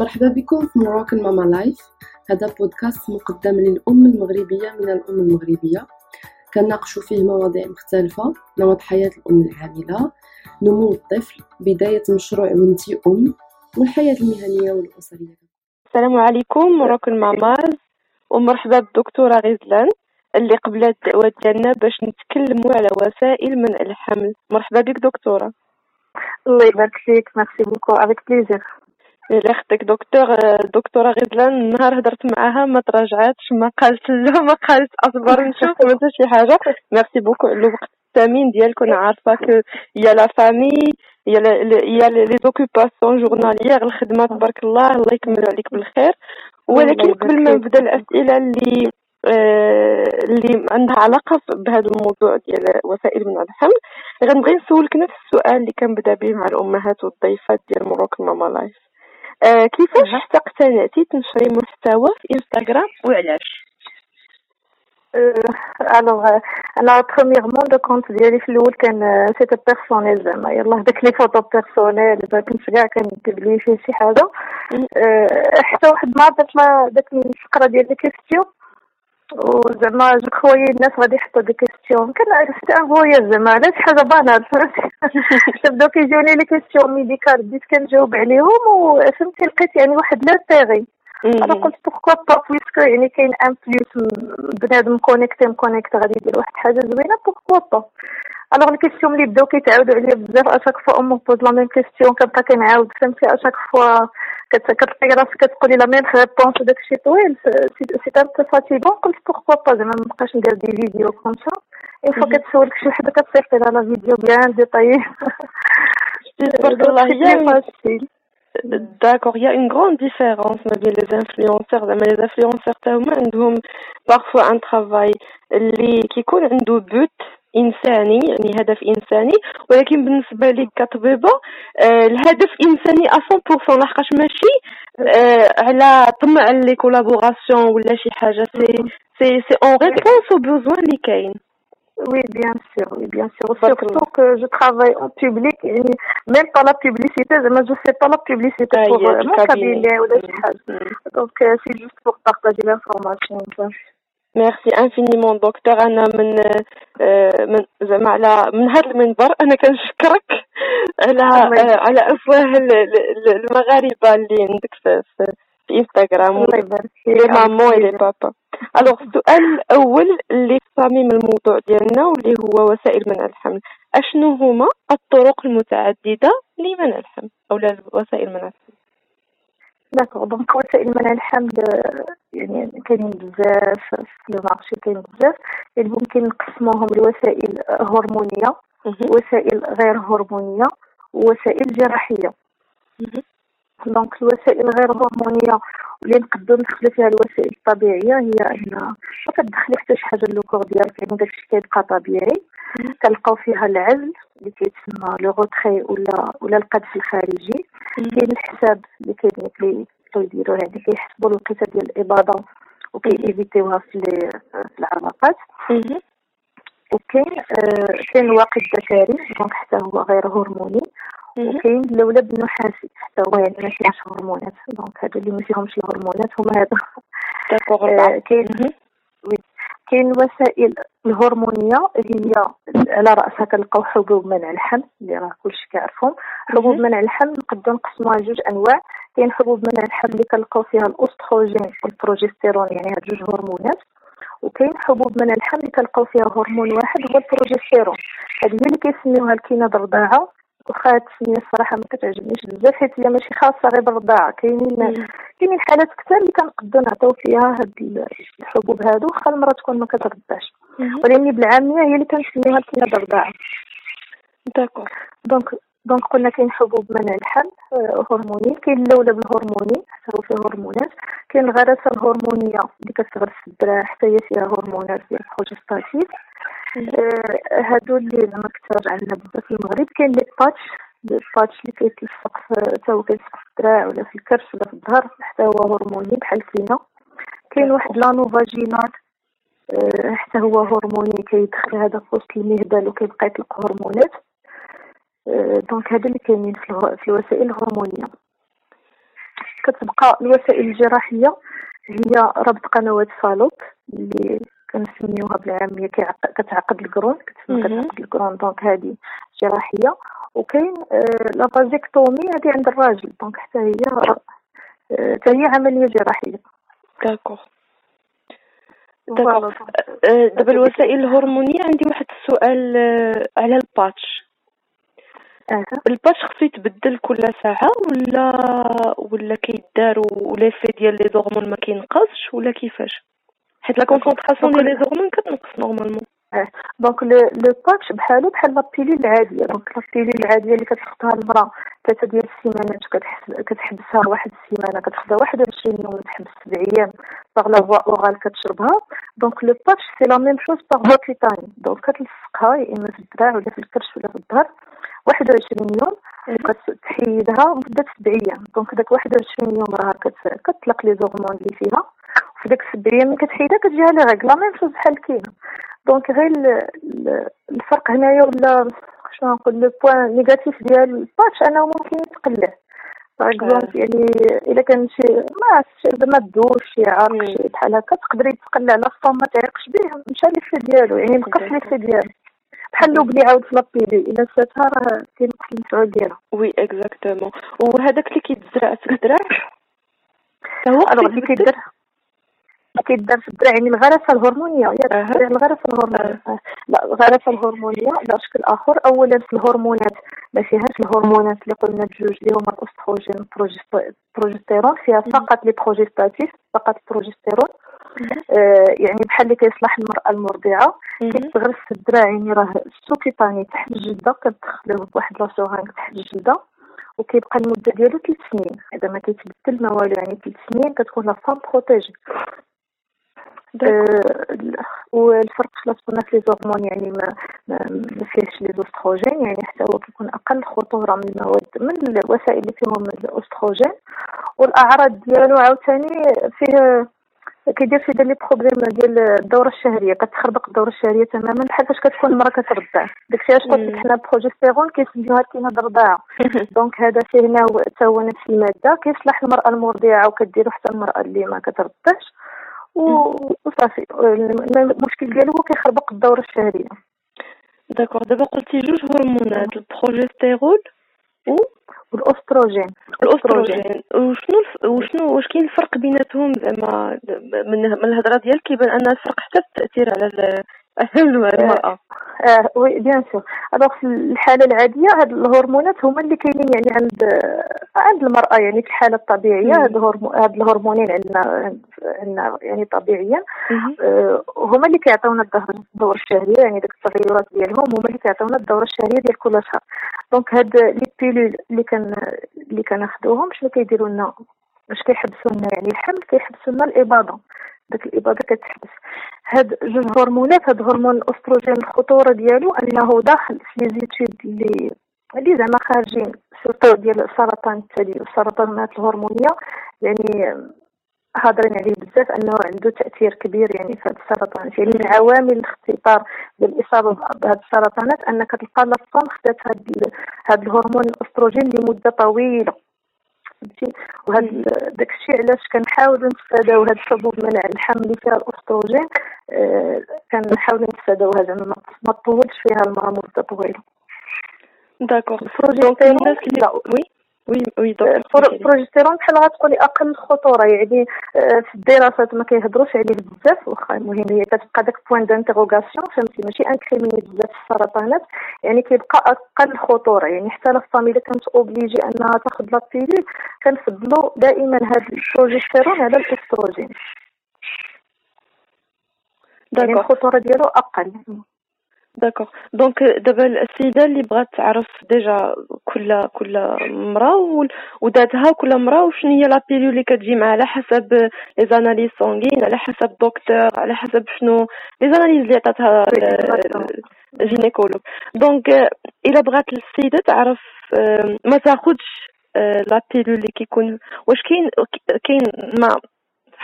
مرحبا بكم في مراكن ماما لايف. هذا بودكاست مقدم للأم المغربية من الأم المغربية. كنناقشوا فيه مواضيع مختلفة نمط حياة الأم العاملة نمو الطفل بداية مشروع وانتي أم والحياة المهنية والأسرية. السلام عليكم Moroccan Mamas ومرحبا بالدكتورة غزلان اللي قبلت الدعوة ديالنا باش نتكلموا على وسائل منع الحمل. مرحبا بك دكتورة. الله يبارك فيك merci beaucoup avec plaisir إلا أختك دكتور دكتورة غزلان النهار هضرت معاها ما تراجعاتش ما قالت لا ما قالت أصبر نشوف. ما حتى شي حاجة. Merci beaucoup الوقت الثمين ديالك وأنا عارفة qu'il y a la famille y a y a les occupations journalières الخدمة تبارك الله الله يكمل عليك بالخير. ولكن قبل ما نبدأ الأسئلة اللي آه اللي عندها علاقة بهذا الموضوع ديال وسائل منع الحمل غنبغي نسولك نفس السؤال اللي كنبدأ به مع الأمهات والضيفات ديال مروك ماما لايف كيفاش حتى اقتنعتي تنشري محتوى في انستغرام وعلاش؟ Alors أنا premièrement le compte ديالي في الأول كان c'était personnel زعما. يلاه داك les photos personnelles كنت كاع كنكتب فيه شي حاجة. حتى واحد النهار درت ما داك الفقرة ديال les questions وزعما je croyais الناس غادي يحطوا des questions. كنعرف حتى voyage زعما على شي حاجة banale فهمتي بداو كيجوني les questions médicales بديت كنجاوب عليهم وفهمتي لقيت يعني واحد l'intérêt أنا قلت pourquoi pas puisque يعني كاين en plus بنادم connecté مكونيكت غادي يدير واحد حاجة زوينة pourquoi pas alors ال questions اللي بداو كيتعاودوا عليا بزاف à chaque fois on pose la même question كنبقى كنعاود فهمتي à chaque fois كتلقاي راسك كتقولي la même réponse وداكشي طويل c'est un peu fatigant قلت pourquoi pas زعما مبقاش ندير des vidéos comme ça une fois كتسولك شي وحده كتصيفط لها la vidéo bien détaillée تبارك الله هي D'accord, il y a une grande différence بين les influenceurs زعما les influenceurs حتى هما عندهم parfois un travail اللي كيكون عنده but انساني يعني هدف انساني ولكن بالنسبة لي كطبيبه آه الهدف انساني 100% لحقاش ماشي آه على طمع les collaborations ولا شي حاجة c'est c'est c'est une réponse au besoin اللي كاين Oui, bien sûr, oui, bien sûr. Surtout que je travaille en public, et même pas la publicité, mais je sais pas la publicité Ah, pour euh, mon cabinet. ou. Donc, euh, c'est juste pour partager l'information. merci infiniment دكتور أنا من آه، من زعما على من هذا المنبر أنا كنشكرك على آه، على أفواه ال- ال- المغاربة اللي عندك في انستغرام les. mamans les papas. Alors السؤال الأول اللي في صميم الموضوع ديالنا واللي هو وسائل منع الحمل. أشنو هما الطرق المتعددة لمنع الحمل أو وسائل منع الحمل؟ D'accord donc وسائل منع الحمل يعني كاينين بزاف في ال marché كاين بزاف يعني ممكن نقسموهم لوسائل هرمونية مهم. وسائل غير هرمونية ووسائل جراحية مهم. Donc الوسائل غير هرمونية اللي نقدروا ندخلو فيها الوسائل الطبيعية هي أن ما كتدخلي حتى شي حاجة لل corps ديالك يعني داكشي كيبقى طبيعي كنلقاو فيها العزل اللي كيتسمى لو غوتخي ولا ولا القذف الخارجي. كاين الحساب اللي كيدير les couples يديروا يعني كيحسبوا الوقيته ديال الإباضة وكيفيتيوها في في العلاقات. وكاين آه كاين الواقي الذكري donc حتى هو غير هرموني. وكاين اللولب النحاسي حتى هو يعني ما فيهش هرمونات. donc هادو اللي ما فيهمش الهرمونات هما هذا آه كاين كاين الوسائل الهرمونية اللي هي على راسها كنلقاو حبوب منع الحمل اللي راه كلشي كيعرفهم. حبوب منع الحمل نقدروا نقسموها لجوج أنواع. كاين حبوب منع الحمل اللي كنلقاو فيها الأستروجين والبروجستيرون يعني هاد جوج هرمونات. وكاين حبوب منع الحمل اللي كنلقاو فيها هرمون واحد هو البروجستيرون. هذه هي اللي كيسميوها الكينة د الرضاعه واخا هاد السميه الصراحه ما كتعجبنيش بزاف حيت هي ماشي خاصة غير بالرضاعه كاينين كاينين حالات كثر اللي كنقدروا نعطيو فيها هاد الحبوب هادو واخا المرأة تكون ما كترضعش ولكن بالعامية هي اللي كنسميوها الكينة د الرضاعه d'accord. donc donc قلنا كاين حبوب منع الحمل هرموني كاين اللولب الهرموني حتى هو فيه هرمونات. كاين الغراسة الهرمونية اللي كتغرس في الدرع حتى هي فيها هرمونات ديال ال progestatif آه هادو اللي زعما كثر عندنا بزاف في المغرب كاين les patchs les patchs اللي كيتلصق حتى هو كيتلصق في الدراع ولا في الكرش ولا في الظهر حتى هو هرموني بحال الكلينا كاين واحد l'anneau vaginal آه حتى هو هرموني كيدخل هذا في وسط المهبل وكيبقى يطلق هرمونات. donc هذا اللي كاينين في الوسائل الهرمونية. كتبقى الوسائل الجراحية هي ربط قنوات فالوب اللي كنسميوها بالعاميه كتعقد القرون كتسمى كتعقد القرون. donc هذه جراحية. وكاين la vasectomie هذه عند الراجل. donc حتى هي حتى هي عملية جراحية. d'accord d'accord دابا الوسائل الهرمونية عندي واحد السؤال على ال patch. ال patch خصو يتبدل كل ساعة ولا ولا كيدار ولا في ديال les hormones ما كينقصش ولا كيفاش؟ حيت la concentration ديال les hormones كتنقص normalement donc le patch بحالو بحال la pilule العاديه donc la pilule العاديه اللي كتاخدها المراه ثلاثة ديال السيمانات كتحبسها واحد السيمانة. كتاخدها 21 يوم تحبس سبع أيام par la voie orale كتشربها. donc le patch c'est la même chose par voie cutanée donc كتلصقها يا إما في الدراع ولا في الكرش ولا في الظهر. واحد وعشرين يوم وكتحيدها مدة سبع أيام. donc داك واحد وعشرين يوم راه كتطلق les hormones اللي فيها. وفي داك سبع أيام كتحيدها كتجيها les règles la même chose بحال الكينة donc غير الفرق هنايا ولا شنو نقول le point négatif ديال ال patch أنه ممكن يتقلع par يعني إلا كان شي ما زعما الدوش شي عرق شي بحال هكا تقدري تقلع لا ما تعرقش به مشى l'effet ديالو يعني نقص l'effet ديالو. بحال l'oubli عاود في la pilule إلا نساتها راه كينقص المفعول ديالها oui exactement وهذاك اللي كيتزرع في الدراع هو اللي كيدير كيدار في الدراع يعني الغرسه الهرمونية يا الغرسه الهرمونية. لا الغرسه الهرمونية على شكل آخر اولا في الهرمونات. ما فيهاش الهرمونات اللي قلنا بجوج اللي هما الأستروجين والبروجستيرون فيها فقط les progestatifs فقط البروجستيرون. آه يعني بحال اللي كيصلح المرأة المرضعة. كيتغرس في الدراع يعني راه sous-cutané تحت الجلده كتدخلوه بواحد la seringue تحت الجلده وكيبقى المدة ديالو ثلاث سنين. هذا ما كيتبدل ما والو يعني ثلاث سنين كتكون la femme protégée. والفرق خلاص قلنا في les hormones يعني ما ما فيهش les œstrogènes يعني حتى هو كيكون أقل خطورة من المواد من الوسائل اللي فيهم الاستروجين والأعراض ديالو عاوتاني فيه كيدير في les problèmes ديال الدورة الشهرية كتخربق الدورة الشهرية تماما بحال فاش كتكون المراه كترضع داكشي علاش قلت لك حنا البروجستيرون كيسميوها كينة الرضاعة. donc هذا فيه هنا هو نفس المادة كيصلح المرأة المرضعه وكديرو حتى المرأة اللي ما كترضعش وصافي. المشكل ديالو هو كيخربق الدورة الشهرية. d'accord دابا قلتي جوج هرمونات البروجستيرون و والأستروجين. الأستروجين. وشنو وشنو واش كاين الفرق بيناتهم؟ زعما من من الهضرة ديالك كيبان أن الفرق حتى في التاثير على المرأة. آه oui bien sûr. alors في الحالة العادية هاد الهرمونات هما اللي كاينين يعني عند عند المرأة يعني في الحالة الطبيعية هاد هاد الهرمونين عندنا عندنا يعني طبيعيا آه هما اللي كيعطيونا الدوره الشهريه يعني ديك التغيرات ديالهم هما اللي كيعطيونا الدوره الشهريه ديال كل شهر. donc هاد les pilules اللي كان اللي كناخذوهم شنو كيديروا لنا؟ باش كيحبسوا لنا يعني الحمل كيحبسوا لنا الإباضة. داك الاباضه كتحبس. هاد جوج هرمونات هاد هرمون الأستروجين الخطورة ديالو أنه داخل في les études اللي اللي زعما خارجين surtout ديال السرطان الثدي والسرطانات الهرمونية. يعني هادرين عليه بزاف أنه عنده تأثير كبير يعني في هذه السرطانات يعني من عوامل الاختطار بالإصابة بهذه السرطانات أنك تلقى لا خدات هذا هذا الهرمون الأستروجين لمدة طويلة. فهمتي؟ وهذا داك الشيء علاش كنحاولوا نتفاداو هاد الحبوب منع الحمل اللي فيها الأستروجين آه كنحاولوا نتفاداوها زعما ما تطولش فيها المراه مده طويله d'accord donc الناس اللي oui؟ oui oui البروجستيرون بحال غتقولي أقل خطورة يعني آه، في الدراسات ما كيهضروش عليه بزاف واخا المهم هي كتبقى داك point d'interrogation فهمتي؟ ماشي incriminé بزاف في السرطانات يعني كيبقى أقل خطورة يعني حتى la femme إلا كانت obligée أنها تاخذ la pilule كنفضلوا دائما هذا البروجستيرون على الأستروجين. يعني الخطورة ديالو أقل. d'accord donc دابا السيده اللي بغات تعرف déjà كل كل مراه وذاتها كل مراه وشنو هي la pilule اللي كتجي معها على حسب les analyses sanguines على حسب دكتور على حسب شنو les analyses اللي عطاتها ال gynécologue donc الا بغات السيده تعرف ما تاخذش la pilule اللي كيكون واش كاين كاين ما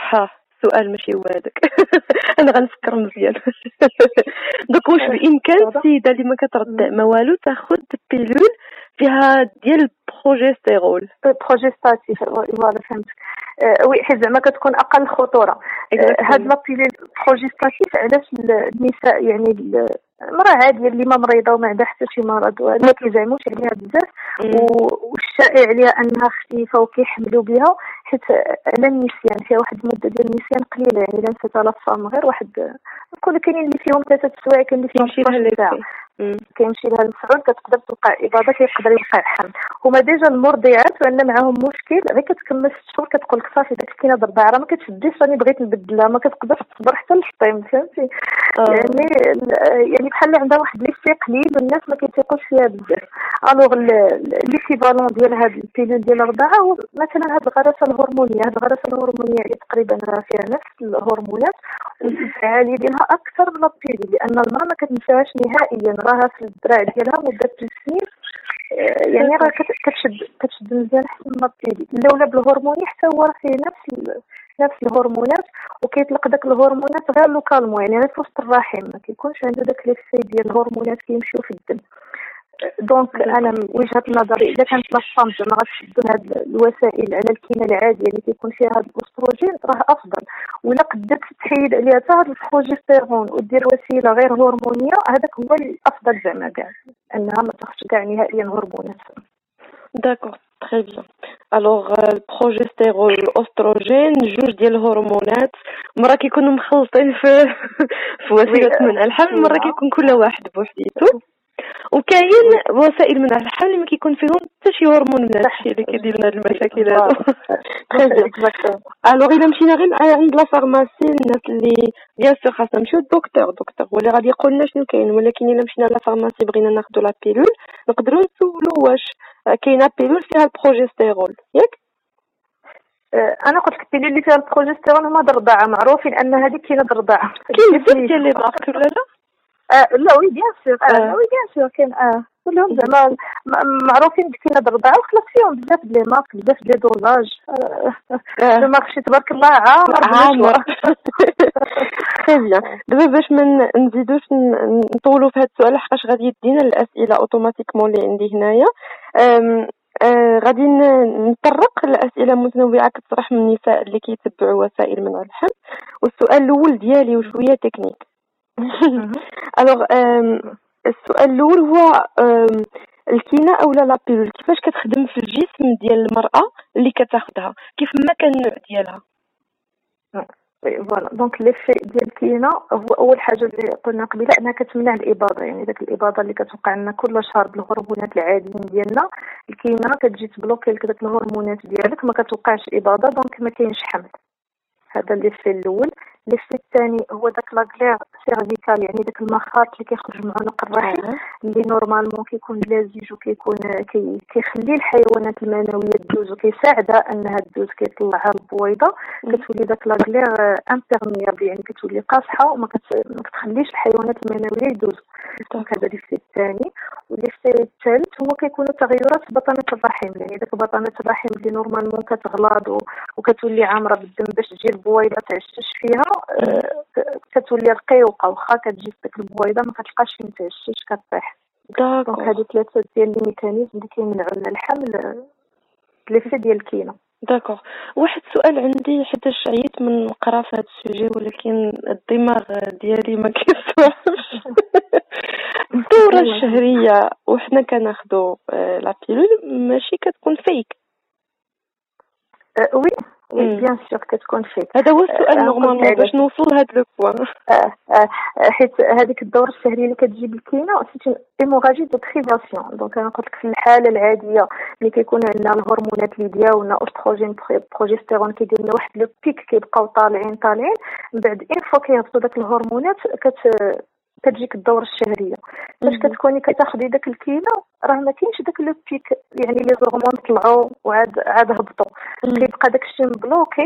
ها السؤال ماشي هو هذاك. أنا غنفكر مزيان. donc واش بإمكان السيدة اللي ما كترضع ما والو تاخذ pilule فيها ديال البروجيستيرون progestative voilà فهمتك. أه، oui حيت زعما كتكون أقل خطورة. أه، هاد la pilule progestative علاش النساء يعني المراه عاديه اللي ما مريضه وما عندها حتى شي مرض ما كيزعموش عليها بزاف. والشائع عليها أنها خفيفة وكيحملوا بها حيت على النسيان فيها واحد المدة ديال النسيان قليلة يعني la femme غير واحد كل كاينين اللي فيهم ثلاثة سوايع كاين اللي فيهم 12 ساعة. كيمشي لها المفعول كتقدر توقع اباضه كيقدر يوقع حمل هما déjà المرضعات وان معاهم مشكل غير كتكمل ست شهور كتقول لك صافي داك الكينه ضربة. راه ما كتشديش راني بغيت نبدلها ما كتقدرش تصبر حتى للفطام فهمتي؟ آه. يعني يعني بحال عندها واحد l'effet قليل والناس ما كيثيقوش فيها بزاف. alors l'équivalent ديال هاد ال pilule ديال الرضاعه هو مثلا هاد الغرسه الهرمونية. هاد الغرسه الهرمونية هي تقريبا راه فيها نفس الهرمونات والفعاليه ديالها أكثر من ال pilule لأن المرأة ما كتنساهاش نهائيا. راها في الدراع ديالها مدة سنين. آه، يعني راه كتشد كتشد مزيان احسن من ال pilule اللولب الهرموني حتى هو راه فيه نفس نفس الهرمونات وكيطلق داك الهرمونات غير localement. يعني غير في وسط الرحم ما كيكونش عنده داك l'effet ديال الهرمونات كيمشيو في الدم. donc أنا وجهه نظري اذا كانت la femme زعما غتشدو هاد الوسائل على الكينه العاديه اللي كيكون فيها هاد الاستروجين راه افضل ولا قدرت تحيد عليها حتى هاد البروجستيرون ودير وسيله غير هرمونيه هذاك هو الافضل زعما كاع انها ما تاخذش كاع نهائيا هرمونات d'accord très bien alors البروجستيرون الاستروجين جوج ديال الهرمونات مره كيكونوا مخلطين في في وسيله منع الحمل مره كيكون كل واحد بوحديتو وكاين وسائل منع الحمل اللي ما كيكون فيهم حتى شي هرمون من هادشي اللي كيدير لنا المشاكل هادو. alors إلا مشينا غير عند la pharmacie الناس اللي bien sûr خاصنا نمشيو للدكتور. دكتور هو اللي غادي يقول لنا شنو كاين ولكن إلا مشينا la pharmacie بغينا ناخذ la pilule نقدروا نسولو واش كاينة pilule فيها البروجستيرون ياك؟ أنا قلت لك اللي فيها البروجستيرون كينة الرضاعه معروفين أن هذيك كاينة الرضاعه كاين بزاف ديال les marques ولا لا آه لا oui bien sûr آه. oui bien sûr كاين آه كلهم زعما معروفين بكينة الرضاعة وخلاص فيهم بزاف ديال les marques بزاف ديال dosages le marché تبارك الله عامر عامر. très bien دابا باش ما نزيدوش نطولوا في هذا السؤال لحقاش غادي يدينا الأسئلة automatiquement اللي عندي هنايا. آه غادي نطرق لاسئله متنوعة كتطرح من النساء اللي كيتبعوا وسائل منع الحمل. والسؤال الأول ديالي وشوية technique. alors السؤال الأول هو الكينة اولا la pilule كيفاش كتخدم في الجسم ديال المرأة اللي كتاخذها كيف ما كان النوع ديالها voilà. donc l'effet ديال الكينة هو أول حاجة اللي قلنا قبيلة أنها كتمنع الإباضة. يعني داك الإباضة اللي كتوقع لنا كل شهر بالهرمونات العاديين ديالنا الكينة كتجي تـ bloquer لك داك الهرمونات ديالك ما كتوقعش إباضة donc ما كاينش حمل. هذا l'effet الأول. l'effet الثاني هو داك la glaire cervicale يعني داك المخاط اللي كيخرج من عنق الرحم اللي normalement كيكون لازج وكيكون كي كيخلي الحيوانات المنويه تدوز وكيساعدها أنها تدوز كيطلعها البويضه كتولي داك la glaire imperméable يعني كتولي قاصحة وما كتخليش الحيوانات المنويه يدوزوا donc هذا l'effet الثاني. و l'effet الثالث هو كيكونوا تغيرات في بطانه الرحم يعني داك بطانه الرحم اللي normalement كتغلاض وكتولي عامرة بالدم باش تجي البويضه تعشش فيها. كتولي رقيقه واخا كتجي ديك البويضة ما كتلقاش فين تعشش كطيح. donc هادو ثلاثة ديال les mécanismes اللي كيمنعوا لنا الحمل l'effet ديال الكينه d'accord واحد السؤال عندي حيتاش عييت من نقرا في هذا ال sujet ولكن الدماغ ديالي ما كيستوعبش الدورة الشهرية وحنا كناخدو آه، la pilule ماشي كتكون فيك oui oui. bien sûr كتكون فيك هذا هو السؤال normalement باش نوصل لهاد le point حيت هذيك الدورة الشهرية اللي كتجي بالكينة c'est hémorragie de privation donc أنا قلت لك في الحالة العادية ملي كيكون عندنا الهرمونات اللي ديالنا أستروجين بروجستيرون كيدير لنا واحد le pic كيبقاو طالعين طالعين. من بعد une fois كيهبطوا داك الهرمونات كت كتجيك الدورة الشهرية. فاش كتكوني كتاخدي ديك الكينة راه ما كاينش داك le pic يعني les hormones طلعوا وعاد عاد هبطوا. كيبقى داك الشيء م bloqué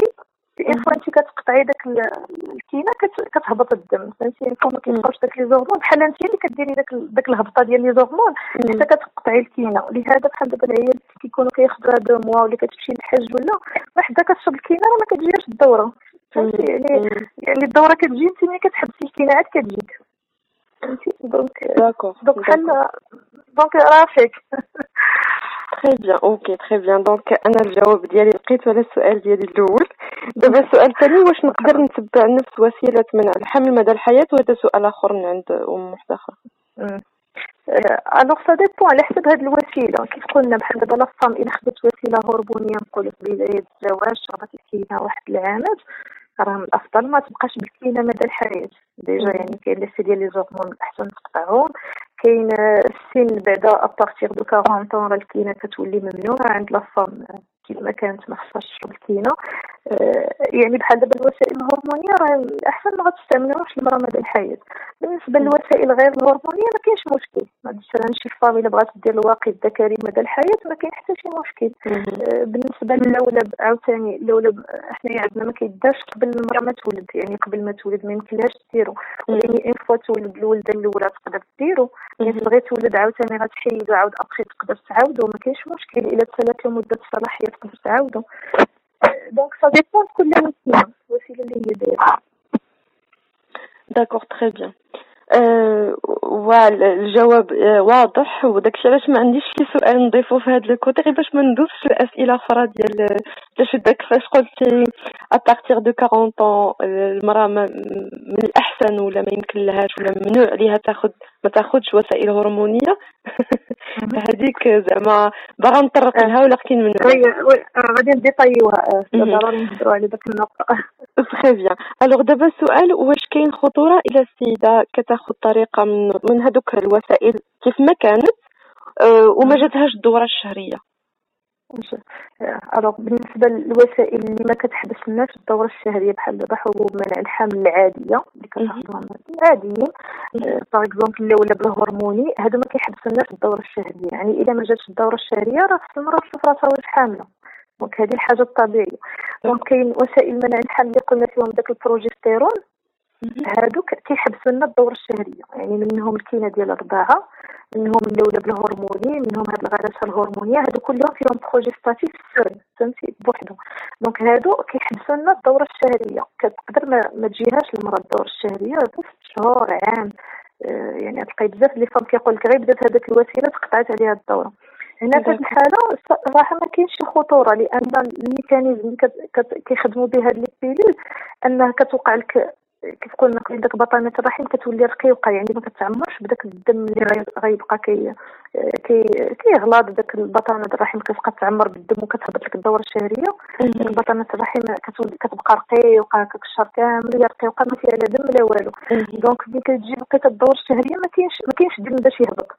une fois انت كتقطعي داك الكينه كتهبط الدم. فهمتي voilà ما كيبقاوش داك les hormones. بحال انت اللي كديري داك داك الهبطة ديال les hormones حتى كتقطعي الكينه لهذا بحال دابا العيال كيكونوا كياخذوا هذا موا ولا كتمشي للحج ولا وحده كتشرب الكينه راه ما كتجيش الدورة. فهمتي يعني يعني الدورة كتجي انت ملي كتحبسي الكينه عاد كتجيك. donc d'accord donc بحال donc راه فيك تري بيان أوكي تري بيان دونك أنا الجواب ديالي لقيت على السؤال ديالي الأول دابا السؤال الثاني واش نقدر نتبع نفس وسيله منع الحمل مدى الحياة وهذا سؤال اخر من عند ام محتخر الوغ سا ديبون على حسب هاد الوسيله كيف قلنا بحال دابا لا فام الا خدت وسيله هرمونيه نقولوا في بدايه الزواج شربت الكينه واحد العامات راه من الأفضل. ما تبقاش بالكينه مدى الحياة ديجا يعني كاين لي ديال لي زورمون أحسن تقطعهم. كاين السن بعدا à partir de 40 ans راه الكينه كتولي ممنوعة. عند la femme كيما كانت ما خصهاش الكينه يعني بحال دابا الوسائل الهرمونية راه أحسن ما غتستعملوهاش المرأة مدى الحياة بالنسبة للوسائل غير الهرمونية ما كاينش مشكل. مثلا شي femme الا بغات دير الواقي الذكري مدى الحياة ما كاين حتى شي مشكل. بالنسبة للولب عاوتاني اللولب حنايا عندنا ما كيدارش قبل المرأة ما تولد. يعني قبل ما تولد ما يمكنلهاش ديرو يعني une fois تولد الولده الأولى تقدر ديرو يعني تبغي تولد عاوتاني غتحيدو عاود أبخي تقدر تعاودو ما كاينش مشكل. إلا تسالات له مده الصلاحيه تقدر تعاودو. donc ça dépend كل وسيله الوسيله اللي هي دايره d'accord très bien والجواب واضح وداكشي علاش ما عنديش شي سؤال نضيفو في هاد ال côté غير باش ما ندوزش لاسئله أخرى ديال باش داك فاش قلتي à partir de 40 ans المراه من الاحسن ولا ما يمكن لهاش ولا ممنوع عليها تاخذ ما تاخذش وسائل هرمونية. هذيك زعما باغا نطرق لها ولا كاين من غادي ن détailler وها ضروري نهضروا على داك النقطة. très bien alors دابا السؤال واش كاين خطورة إلى السيدة كتاخذ طريقة من من هذوك الوسائل كيف ما كانت وما جاتهاش الدورة الشهرية؟ Alors بالنسبة للوسائل اللي ما كتحبسش لنا الدورة الشهرية بحال دابا حبوب منع الحمل العادية اللي كتاخذوها عاديين par exemple اللولب الهرموني هادو ما كيحبسش لنا الدورة الشهرية. يعني إذا ما جاتش الدورة الشهرية راه خص المراه تشوف راسها واش حاملة. donc هذه الحاجة الطبيعية. donc كاين وسائل منع الحمل اللي قلنا فيهم داك البروجستيرون هادوك كيحبسوا لنا الدوره الشهريه يعني منهم الكينة ديال الرضاعه منهم اللولب الهرموني منهم هاد الغرسات الهرمونية هادو كلهم فيهم progestatif seul فهمتي؟ بوحدهم donc هادو كيحبسوا لنا الدورة الشهرية. كتقدر ما, ما تجيهاش المراه الدوره الشهرية ست شهور عام آه يعني تلقاي بزاف les femmes كيقول لك غير بدات هذاك الوسيلة تقطعت عليها الدورة. هنا في الحالة صراحة ما كاينش شي خطورة لأن ال mécanisme اللي كيخدموا به هاد les pilules انها كتوقع لك كيف قلنا داك بطانه الرحم كتولي رقيقة يعني ما كتعمرش بداك الدم اللي غيبقى كي كي كيغلاض داك البطانه الرحم كتبقى تعمر بالدم وكتهبط لك الدورة الشهرية. بطانه الرحم كتبقى رقيقة كاك الشهر كامل هي رقيقة ما فيها لا دم لا والو. donc ملي كتجي وقيت الدورة الشهرية ما كاينش ما كاينش دم باش يهبط.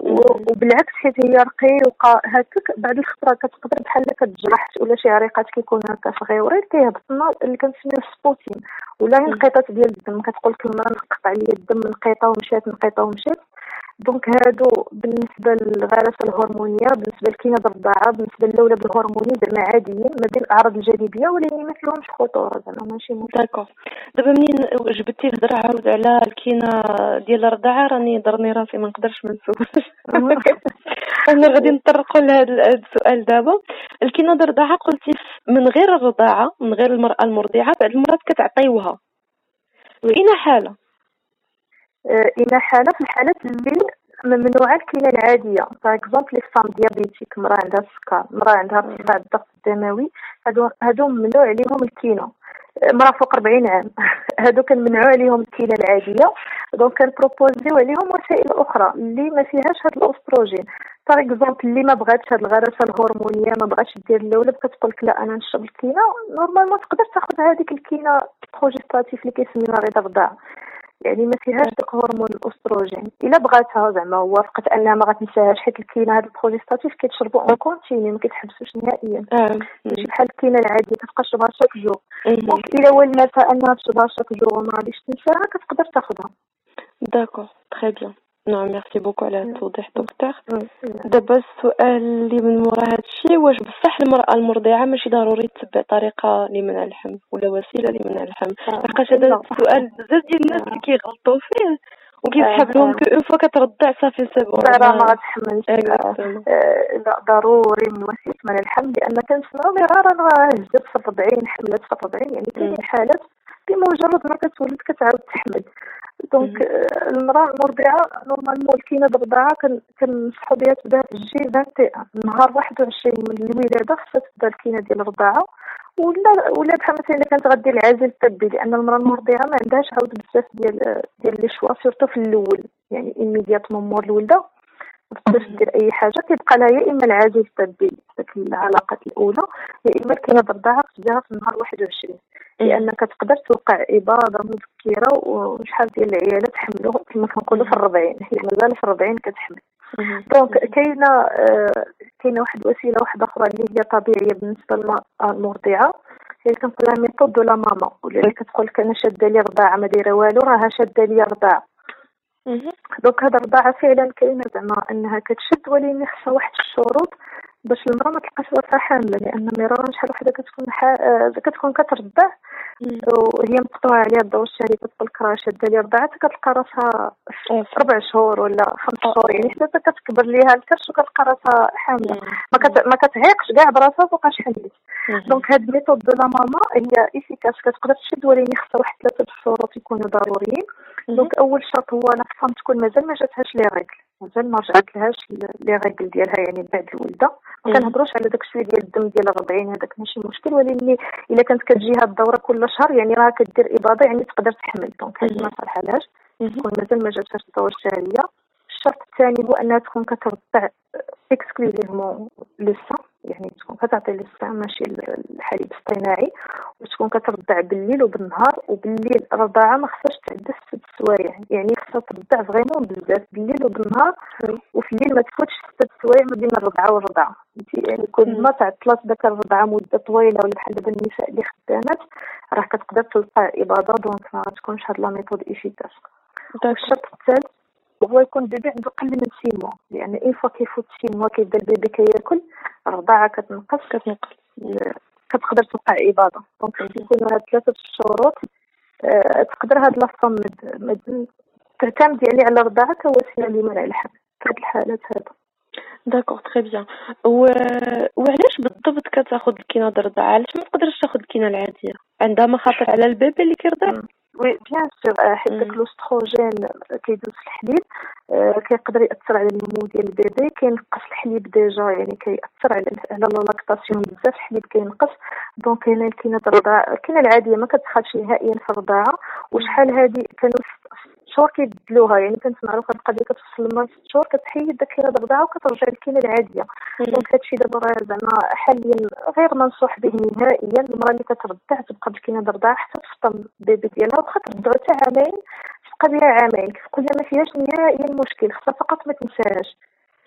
وبالعكس حيت هي رقيقة هكاك بعد الخطرة كتقدر بحال كتجرح ولا شي عريقات كيكون هكا صغيورين كيهبط اللي كنسميو ال spotting ولا انقطاع ديال الدم كتقول لك المرأة نقطع لي الدم نقيطه ومشات نقيطه ومشات. donc هادو بالنسبة للغرسة الهرمونية بالنسبة لكينة الرضاعه بالنسبة للولب الهرموني زعما عاديين ما بين الأعراض الجانبية ولكن ما فيهمش خطورة زعما ماشي d'accord دابا منين جبتي الهضره عاود على الكينة ديال الرضاعة؟ راني ضرني راسي ما نقدرش ما نسولش. أنا غادي نطرقوا لهذا السؤال دابا. الكينة ديال الرضاعة قلتي من غير الرضاعة من غير المرأة المرضعة بعض المرات كتعطيوها. في اين حاله إلى حالة في الحالات اللي ممنوعه الكينة العادية. par exemple les femmes diabétiques مراه عندها السكر مراه عندها ارتفاع الضغط الدموي هادو هادو ممنوع عليهم الكينة مراه فوق 40 عام. هادو كنمنعوا عليهم الكينة العادية. donc كنبروبوزيو عليهم وسائل أخرى اللي ما فيهاش هاد الأستروجين. par exemple اللي ما بغاتش هاد الغرسة الهرمونية ما بغاتش دير اللولب كتقول لك لا أنا نشرب الكينة. normalement تقدر تاخذ هذيك الكينة progestatif اللي كيسميوها غير الرضاعه يعني ما فيهاش داك هرمون الأستروجين. إلا بغاتها زعما وافقت أنها ما غتنساهاش حيت الكينة هاد ال progestatif كيتشربوا en continu ما كيتحبسوش نهائيا. ماشي بحال الكينة العادية كتبقى تشربها chaque jour donc إلا ولفاتها أنها تشربها chaque jour وما غاديش تنساها كتقدر تاخذها. d'accord très bien نعم merci beaucoup على التوضيح دكتور دابا السؤال اللي من مورا هادشي واش بصح المرأة المرضعة ماشي ضروري تتبع طريقة لمنع الحمل ولا وسيلة لمنع الحمل؟ لحقاش هذا السؤال بزاف ديال الناس اللي كيغلطوا فيه وكيسحب لهم qu'une fois كترضع صافي سي راه ما غتحملش. لا ضروري من وسيلة منع الحمل لأن كنسمعوا مرارا راه هزت في الربعين حملت في الربعين يعني كاينين حالات بمجرد ما كتولد كتعاود تحمل. donc المرأة المرضعة normalement الكينة الرضاعه كننصحو بها تبدأ تجي 21 نهار 21 من الولاده خصها تبدا الكينة ديال الرضاعه ولا ولا بحال مثلا إلا كانت غدير العزل الطبي لأن المرأة المرضعة ما عندهاش عاود بزاف ديال ديال les choix surtout في الأول. يعني immédiatement مور الولاده ما تقدرش دير أي حاجة كيبقى لها يا إما العزل الطبي ديك العلاقات الأولى يا إما الكينه الرضاعه تديرها في النهار 21 لأن كتقدر توقع إباضة مبكرة وشحال ديال العيالات حملوا كما كنقولوا في الربعين هي مازال في الربعين كتحمل. donc كاينة آه كاينة واحد الوسيلة واحدة أخرى اللي هي طبيعية بالنسبة للمراه المرضعه هي كنقول لها méthode de la MAMA. ولا اللي كتقول لك أنا شادة لي رضاعه ما دايرة والو راها شادة لي رضاعه donc هاد الرضاعة فعلا كاينة زعما أنها كتشد ولكن خصها واحد الشروط باش المرأة ما تلقاش راسها حاملة لأن مرارا شحال وحده كتكون حا... كتكون كترضع. وهي مقطوعة عليها الدورة الشهرية كتقول لك راه شادة لي الرضاعة كتلقى راسها ربع شهور ولا خمس شهور يعني حتى كتكبر ليها الكرش وكتلقى راسها حاملة. ما, كت... ما كتعيقش كاع براسها فوقاش حملت donc هاد méthode de la MAMA هي efficace كتقدر تشد ولكن خصها واحد ثلاثة الشروط يكونوا ضروريين. donc أول شرط هو لا تكون مازال ما جاتهاش les règles. مازال ما رجعت لهاش les règles ديالها يعني بعد الولاده ما كنهضروش على داك شوية ديال الدم ديال الربعين هذاك ماشي مشكل. ولكن إلا كانت كتجيها الدورة كل شهر يعني راه كدير إباضة يعني تقدر تحمل. donc هذه ما صالحاش تكون مازال ما جاتهاش الدورة الشهرية. الشرط الثاني هو أنها تكون كترضع exclusivement le sein يعني تكون كتعطي le sein ماشي الحليب الاصطناعي وتكون كترضع بالليل وبالنهار وبالليل الرضاعه ما خصهاش تعدى ست سوايع. يعني خصها ترضع vraiment بزاف بالليل وبالنهار. وفي الليل ما تفوتش ست سوايع ما بين الرضعه والرضعه يعني كل ما تعطلات داك الرضعه مدة طويلة ولا بحال دابا النساء اللي خدامات راه كتقدر تلقى اباضه donc ما تكونش هاد la méthode efficace. الشرط الثالث هو يكون ال bébé عنده قل من six mois لأن une fois كيفوت six mois كيبدأ ال bébé كياكل الرضاعة كتنقص كتنقص كتقدر توقع اباضه donc كيكونوا هاد ثلاثة الشروط أه تقدر هاد la femme تعتمد يعني على الرضاعه كوسيله لمنع الحمل في هاد الحالات هذا d'accord très bien. و... وعلاش بالضبط كتاخذ الكينه الرضاعة؟ علاش ما تقدرش تاخذ الكينه العادية؟ عندها مخاطر على ال bébé اللي كيرضع؟ oui bien sûr حيت داك الأستروجين كيدوز في الحليب كيقدر يأثر على النمو ديال ال bébé كينقص الحليب déjà يعني كيأثر على على la lactation بزاف الحليب كينقص. donc هنا الكينه الرضاعة الكينه العادية ما كتدخلش نهائيا في الرضاعة. وشحال هادي كانوا شهور كيبدلوها يعني كنسمع هاد القضية كتوصل لما ست شهور كتحيد داك الكينه د الرضاعه وكترجع للكينه العادية. donc هادشي دابا راه زعما حاليا غير منصوح به نهائيا المرأة اللي كترضع تبقى بالكينه د الرضاعه حتى تفطم ال bébé ديالها واخا ترضعو حتى عامين تبقى بها عامين. كتقول ما فيهاش نهائيا مشكل خصها فقط ما تنساهاش.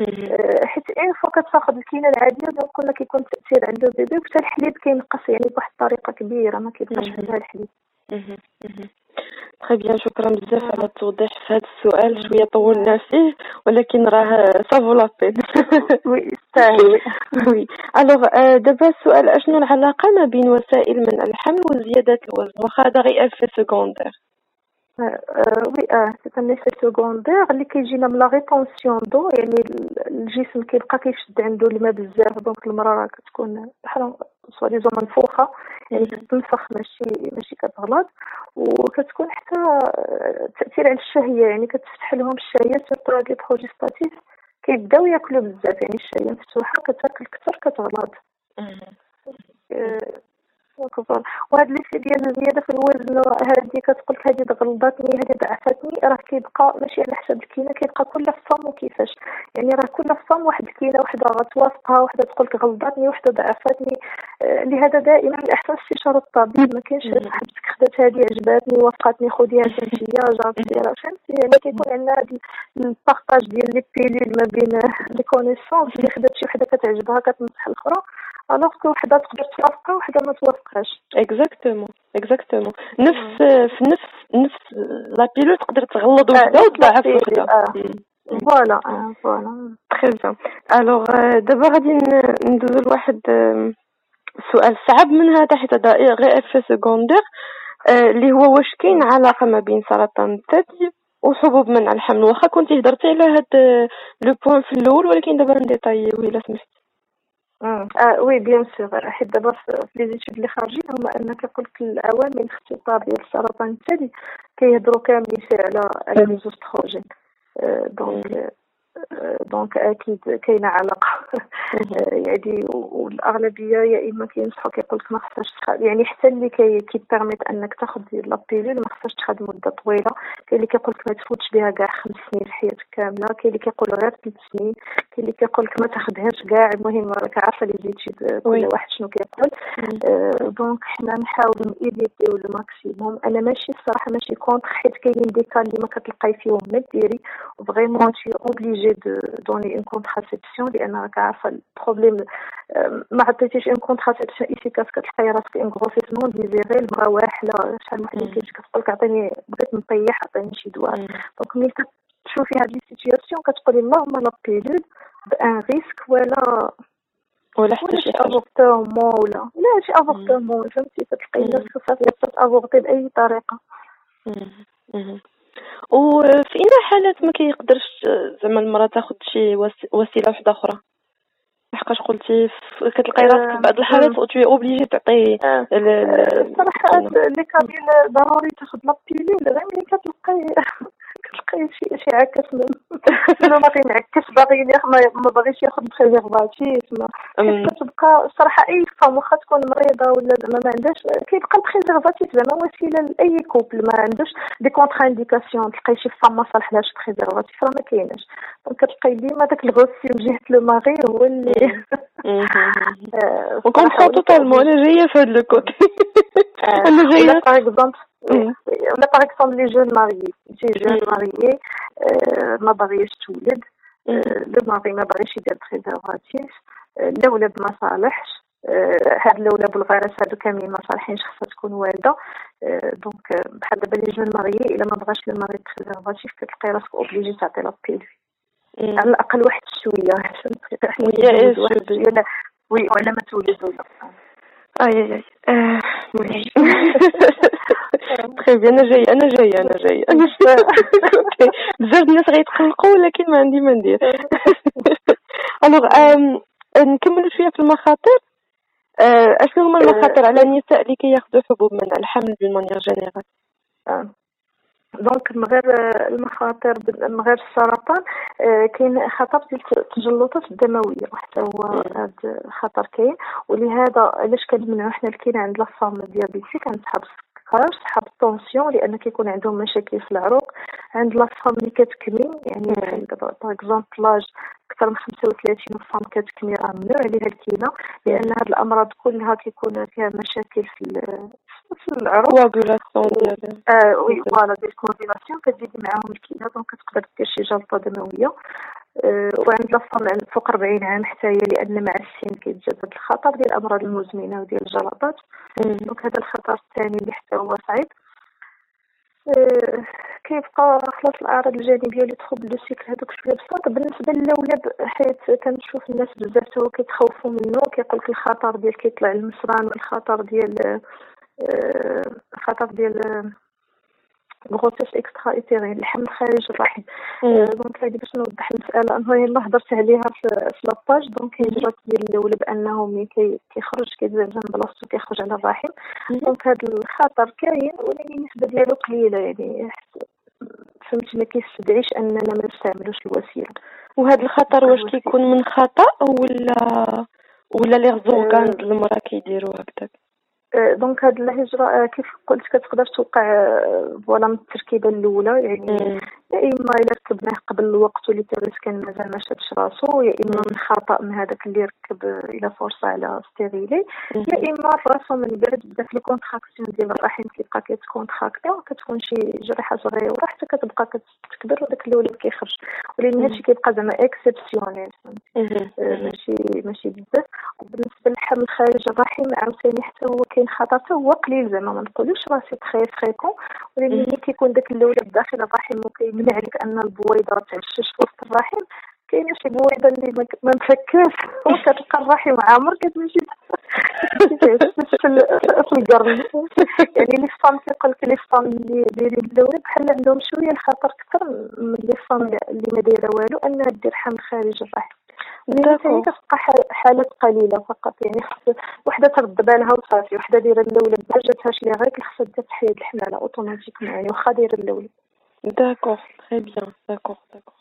آه، حيت une fois كتاخذ الكينه العادية donc كل كيكون التاثير عند ال bébé وحتى الحليب كينقص يعني بواحد الطريقة كبيرة ما كيبقاش عندها الحليب. très bien شكرا بزاف على التوضيح في هذا السؤال. شوية طولنا فيه ولكن راه ça vaut la peine oui يستاهل oui alors دابا السؤال أشنو العلاقة ما بين وسائل منع الحمل وزيادة الوزن واخا هذا غير effet secondaire oui آه c'est un effet secondaire اللي كيجينا من la rétention d'eau يعني الجسم كيبقى كيشد عنده الماء بزاف donc المراه راه كتكون بحال soi-disant منفوخه يعني كتنفخ ماشي ماشي كتغلط وكتكون حتى تأثير على الشهية يعني كتفتح لهم الشهية surtout هاد les progestatifs كيبداو ياكلوا بزاف يعني الشهية مفتوحة كتاكل كثر كتغلط. وهاد ليسي ديال الزياده في الوزن هادي كتقول هادي غلظتني هادي ضعفتني راه كيبقى ماشي على حساب الكينه كيبقى كل femme وكيفاش؟ يعني راه كل femme واحد الكينه وحده غتوافقها وحده تقول لك غلظتني وحده ضعفتني آه لهذا دائما الاحسن استشاره الطبيب ما كاينش صاحبتك خدات هادي عجباتني وافقتني خذيها تمشيا جات ديرها فهمتي؟ يعني كيكون عندنا هاد ال partage ديال les pilules ما بين les connaissances اللي خدات شي وحدة كتعجبها كتنصح الأخرى. alors que وحده تقدر توافقها وحده ما توافقهاش exactement exactement نفس في نفس نفس la pilule تقدر تغلظ وحده وتضعف وحده voilà voilà très bien alors دابا غادي ندوزو لواحد سؤال صعب من هذا حيت هذا غير effet secondaire اللي هو واش كاين علاقه ما بين سرطان الثدي وحبوب منع الحمل واخا كنتي هضرتي على هاد le point في الأول ولكن دابا ن détailler و الا سمحتي آه. oui bien sûr. حيت دابا في les études اللي خارجين هما ان كيقول لك العوامل الاختطار ديال السرطان الثدي كيهضروا كاملين فيه على على les œstrogènes donc donc أكيد كاينة علاقه يعني والأغلبية يا إما كينصحوا كيقول لك ما خصهاش يعني حتى اللي كي كي permet أنك تاخذ la pilule ما خصهاش تاخذ مدة طويلة. كاين اللي كيقول لك ما تفوتش بها كاع خمس سنين في حياتك كاملة. كاين اللي كيقول غير ثلاث سنين. كاين اللي كيقول لك ما تاخذهاش كاع. المهم راك عارفة les études كل واحد شنو كيقول. donc حنا نحاولوا ن éviter و ال maximum. أنا ماشي الصراحه ماشي contre حيت كاينين des cas اللي ما كتلقاي فيهم ما ديري. vraiment t'es obligé de donner une contraception لأن راك عارفة ال problème ما عطيتيش une contraception efficace كتلقاي راسك une grossesse désirée المراه واحله شحال من حاجة كتقول لك عطيني بغيت نطيح عطيني شي دواء donc ملي كتشوفي هاد les situations كتقولي اللهم la pilule بأن ريسك ولا ولا حتى شي افورتمون ولا لا شي افورتمون فهمتي؟ كتلقاي الناس صافي تافورتي بأي طريقة. وفي اين حالات ما كيقدرش زعما المرأة تاخذ شي وسيلة واحدة أخرى. لحقاش قلتي كتلقاي راسك بعض الحالات توي اوبليجي تعطي صراحة لي كابيل ضروري تاخذ لا بيلول غير ملي كتلقاي. كتلقاي شي شي عكس ما كينعكس باغي ما باغيش ياخذ بريزيرفاتيف ما كتبقى الصراحه أي فام واخا تكون مريضة ولا زعما ما عندهاش كيبقى البريزيرفاتيف زعما وسيله لاي كوبل ما عندوش دي كونتر انديكاسيون تلقاي شي فام ما صالحلهاش بريزيرفاتيف راه ما كايناش. دونك كتلقاي ديما داك الغوسي من جهه لو ماغي هو اللي وكونترون توتالمون أنا جاية في هذا لو كوتي أنا جاية. باغ اكزومبل ولا باغ اكزومبل لي جون ماريي شي جون ماريي ما باغيش تولد لو ماري ما باغيش يدير بريزرفاتيف الاولاد ما صالحش هاد الاولاد والفيروس هادو كاملين ما صالحينش خاصها تكون والدة. دونك بحال دابا لي جون ماريي إلا ما بغاش لو ماري بريزرفاتيف كتلقاي راسك اوبليجي تعطي لا بيل على الأقل واحد شوية شوية. وي ولا ما تولد. ولا اي اي اي très bien أنا جاي أنا جاي أنا جاي بزاف الناس غيتقلقوا ولكن ما عندي ما ندير alors نكملوا شوية في المخاطر اشنو هما المخاطر على النساء اللي كياخذوا حبوب منع الحمل bon manière générale donc من غير المخاطر من غير السرطان كاين خطر ديال التجلطات الدموية. وحتى هو هذا خطر كاين. ولهذا علاش كنمنعو حنا الكينه عند la femme diabétique عند صحاب السكر صحاب ال tension لأن كيكون عندهم مشاكل في العروق. عند la femme اللي كتكمي يعني par exemple l'âge أكثر من 35 femme كتكمي راه ممنوع عليها الكينة لأن هاد الأمراض كلها كيكون فيها مشاكل في في العروق. coagulation ديال آه oui voilà ديال ال coagulation كتزيد معاهم الكينة donc كتقدر دير شي جلطة دموية. أه وعند la femme فوق 40 عام حتى هي لأن مع السن كيتجدد الخطر ديال الأمراض المزمنة وديال الجلطات. donc هذا الخطر الثاني اللي حتى هو صعيب. أه كيبقى خلاص الأعراض الجانبية les troubles du cycle هذوك شوية بساط بالنسبة للولب حيت كنشوف الناس بزاف تو كيتخوفوا منه كيقول لك الخطر ديال كيطلع المصران والخطر ديال الخطر ديال grossesse extra-utérine الحمل خارج الرحم. donc هذه باش نوضح المسألة. أنه يلاه هضرت عليها في la page. donc كاين الهجرة ديال اللولب بأنه ملي كيخرج كيتزعزع بلاصتو كيخرج على الرحم. donc هذا الخطر كاين ولكن النسبة ديالو قليلة. يعني فهمت ما كيستدعيش أننا ما نستعملوش الوسيلة. وهذا الخطر واش كيكون من خطأ ولا ولا les organes المرأة كيديروا هكذاك؟ دونك هاد الهجرة كيف قلت كتقدر توقع فوالا من التركيبة الأولى يعني يا إما إلا ركبناه قبل الوقت واللي تابس كان مازال ما شادش راسو يا إما من خطأ من هذاك اللي ركب إلى فرصة على ستيريلي يا إما راسو من بعد بدا في الكونتراكسيون ديال الرحم كيبقى كيتكونتراكتي كتكون شي جريحة صغيرة حتى كتبقى كتكبر وداك الولد كيخرج. ولكن هادشي كيبقى زعما اكسبسيونيل ماشي ماشي بزاف. وبالنسبة للحمل خارج الرحم عاوتاني حتى هو كاين خطر حتى هو قليل زعما ما نقولوش راه c'est très fréquent ولكن ملي كيكون داك اللولب داخل الرحم وكيمنع عليك أن البويضة تعشش في وسط الرحم كاينة شي بويضة اللي ما مفكاش وكتلقى الرحم عامر كتمشي في القرن يعني les femmes كيقول لك les femmes اللي دايرين اللولب بحال عندهم شوية الخطر أكثر من les femmes اللي ما دايرة والو انها دير حمل خارج الرحم. ولكن ثاني كتبقى حالات قليلة فقط. يعني وحدة ترد بالها وصافي وحدة دايرة اللولب ما جاتهاش les règles غير خصها دير تحيد الحمالة automatiquement يعني واخا دايرة اللولب D'accord, très bien, d'accord, d'accord.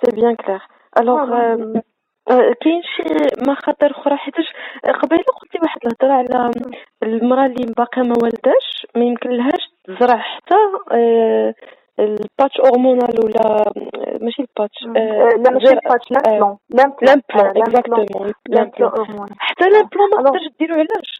C'est bien clair. Alors, كاين شي مخاطر أخرى حيتاش قبيلة قلتي واحد الهضرة على المرأة اللي باقا ما والداش ما يمكن لهاش تزرع حتى الباتش هرمونال ولا ماشي الباتش لا ماشي الباتش لامبلون لامبلون اكزاكتومون لامبلون حتى لامبلون ما تقدرش ديرو علاش؟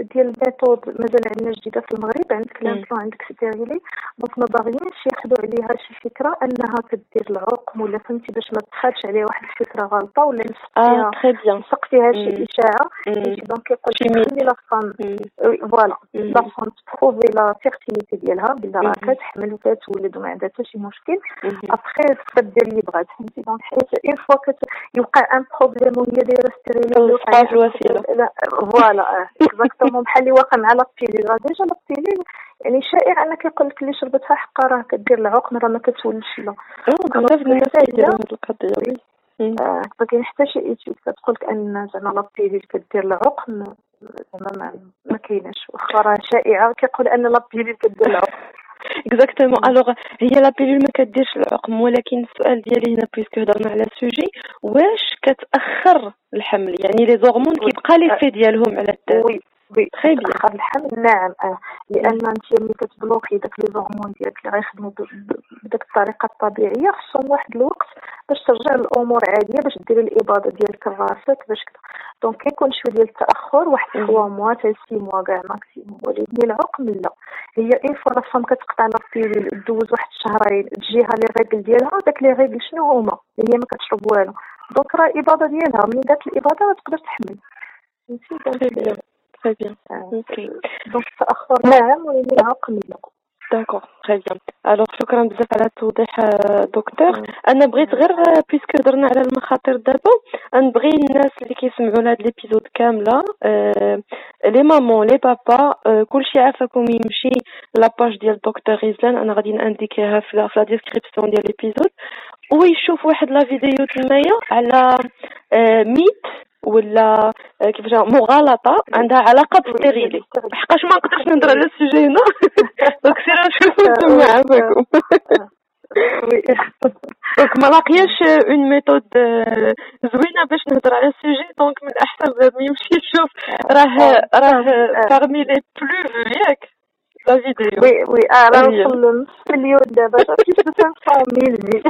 ديال ال méthodes مازال عندنا جديدة في المغرب عندك l'implant عندك stérilet donc ما باغيينش ياخذوا عليها شي فكرة أنها كدير العقم ولا فهمتي باش ما تدخلش عليها واحد الفكرة غلطة ولا تلصق فيها تلصق فيها شي إشاعة. فهمتي donc كيقول لك خلي la femme voilà la femme ت prouver la fertilité ديالها بلا راه كتحمل وكتولد وما عندها حتى شي مشكل. ابخي تقدر دير اللي بغات فهمتي donc حيت une fois يوقع un problème وهي دايرة stérilet voilà exactement بحال اللي واقع مع la pilule راه déjà la pilule يعني شائع أنك يقول لك اللي شربتها حقا راه كدير العقم راه ما كتولدش لا. بزاف الناس كيديروا هاد القضية oui. آه ما كاين حتى شي étude كتقول لك أن زعما la pilule كدير العقم. زعما ما, كايناش. واخا راه شائعة كيقول أن la pilule كدير العقم. exactement alors هي la pilule ما كديرش العقم ولكن السؤال ديالي هنا puisque هضرنا على ال sujet واش كتأخر الحمل؟ يعني les hormones كيبقى les effets ديالهم على الدم. oui oui تاخر الحمل نعم. آه. لأن أنت ملي كت bloquer داك les hormones ديالك اللي غيخدموا بداك الطريقة الطبيعية خصهم واحد الوقت باش ترجع الأمور عادية باش ديري الإباضة ديالك لراسك باش كده donc كيكون شوية ديال التأخر واحد 3 mois حتى 6 mois كاع maximum ولكن العقم لا. هي une fois la femme كتقطع la pilule دوز واحد الشهرين تجيها les règles ديالها داك les règles شنو هما؟ هي ما كتشرب والو. donc راه الإباضة ديالها ملي دات الإباضة ما تقدر تحمل. فهمتي très bien alors شكرا بزاف على التوضيح دكتور. أنا بغيت غير puisque هضرنا على المخاطر دابا نبغي الناس اللي كيسمعوا لهاد l'épisode كاملة les mamans les papas كلشي عافاكم يمشي. la page ديال دكتور غيزلان أنا غادي ن indiquer ها في la description ديال l'épisode ويشوف واحد la vidéo تمايا على mythe. ولا كيفاش مغالطة عندها علاقة بال stérilet حقاش ما نقدرش نهضر على ال sujet هنا donc سيروا شوفوا نتوما عافاكم donc ما لاقياش une méthode زوينة باش نهضر على السوجي دونك من الاحسن يمشي يشوف راه راه بارمي لي بلو ياك وي وي آه راه وصل نص مليون دابا كيف 500 ميل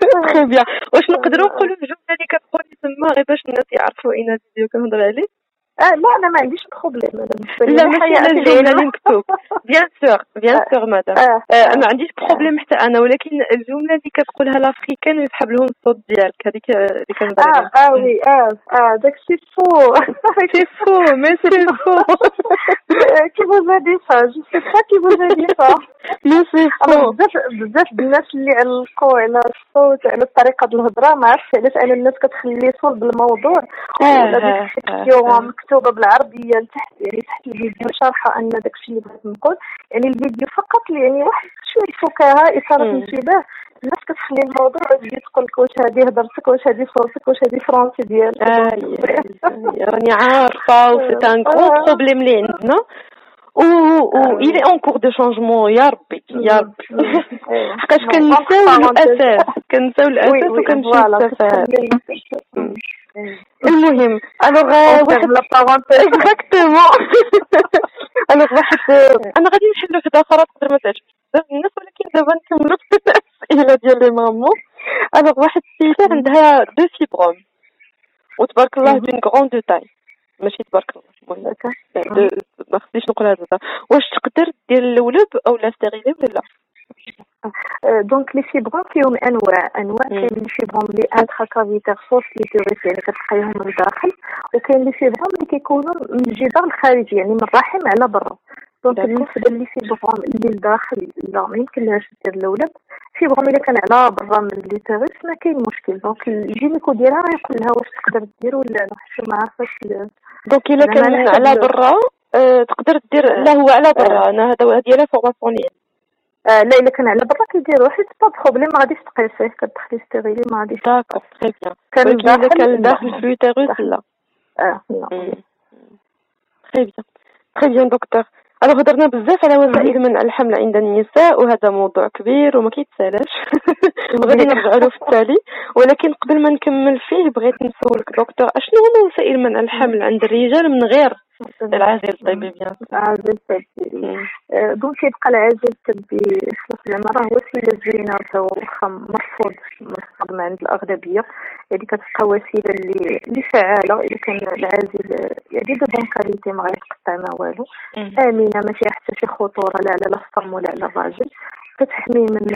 تري بيان واش نقدروا نقولوا الجمله اللي كتقولي تما غير باش الناس يعرفوا اين الفيديو كنهضر عليه آه لا أنا ما عنديش بروبليم أنا لا ماشي الجمله اللي مكتوب بيان سور بيان سور مدام ما عنديش بروبليم حتى أنا ولكن الجمله اللي كتقولها لافريكان ويسحب لهم الصوت ديالك هذيك اللي كنهضر عليها آه وي آه آه داك سي فو c'est faux mais c'est faux qui vous dit ça je sais pas qui vous dit ça mais c'est faux بزاف بزاف الناس اللي علقوا على الصوت على طريقه الهضرة ما عرفتش علاش أنا الناس كتخلي صلب الموضوع ولا ديك مكتوبة بالعربية لتحت يعني تحت الفيديو شارحه أن داكشي اللي بغيت نقول. يعني الفيديو فقط يعني واحد شوية فكاهة إثارة انتباه الناس كتخلي الموضوع وتجي تقول لك واش هذه هضرتك واش هذه صوتك واش هذه français ديالك. راني عارفة و c'est un gros problème اللي عندنا و و il est en cours de changement يا ربي يا ربي. حقاش كنساو الأساس كنساو الأساس وكنمشيو للتفاهه المهم alors واحد exactement alors واحد أنا غادي نحل وحده أخرى تقدر ما تعجبش بزاف الناس ولكن دابا نكملو الأسئلة ديال les mamans alors واحد السيدة عندها deux fibromes وتبارك الله dont deux tailles ماشي تبارك الله المهم. ما خصنيش نقول هذا. واش تقدر دير اللولب أو لا stérilet ولا لا؟ donc les fibromes فيهم انواع انواع كاين les fibromes les intracavitaires فوس l'utérus يعني كتلقايهم من الداخل وكاين les fibromes اللي كيكونوا من الجدار الخارجي يعني من الرحم على برا donc بالنسبة les fibromes اللي لداخل لا ما يمكنلهاش دير اللولب fibrome الا كان على برا من l'utérus ما كاين مشكل donc ال gynéco ديالها يقول لها واش تقدر دير ولا لا حيت ما عارفاش دونك الا كان على برا تقدر دير لا هو على برا أنا هذا ديالها formation آه لا الا كان على برا كيديروا حيت pas problème ما غاديش تقيسيه كتدخلي stérilet ما غاديش d'accord très bien كان داخل كان داخل في ال utérus لا آه لا. très bien très bien دكتور alors هضرنا بزاف على وسائل منع الحمل عند النساء وهذا موضوع كبير وما كيتسالاش وغادي نرجع له في التالي. ولكن قبل ما نكمل فيه بغيت نسولك دكتور أشنو هما وسائل منع الحمل عند الرجال من غير العازل الطبي bien العازل الطبي donc كيبقى العازل الطبي خلاص زعما راه وسيلة زوينة واخا مرفوض مرفوض عند الأغلبية. يعني كتبقى وسيلة اللي اللي فعاله إذا كان العازل يعني de bonne qualité ما غيتقطع ما والو. امنه ما فيها حتى شي خطورة لا على الفم ولا على الراجل. كتحميه من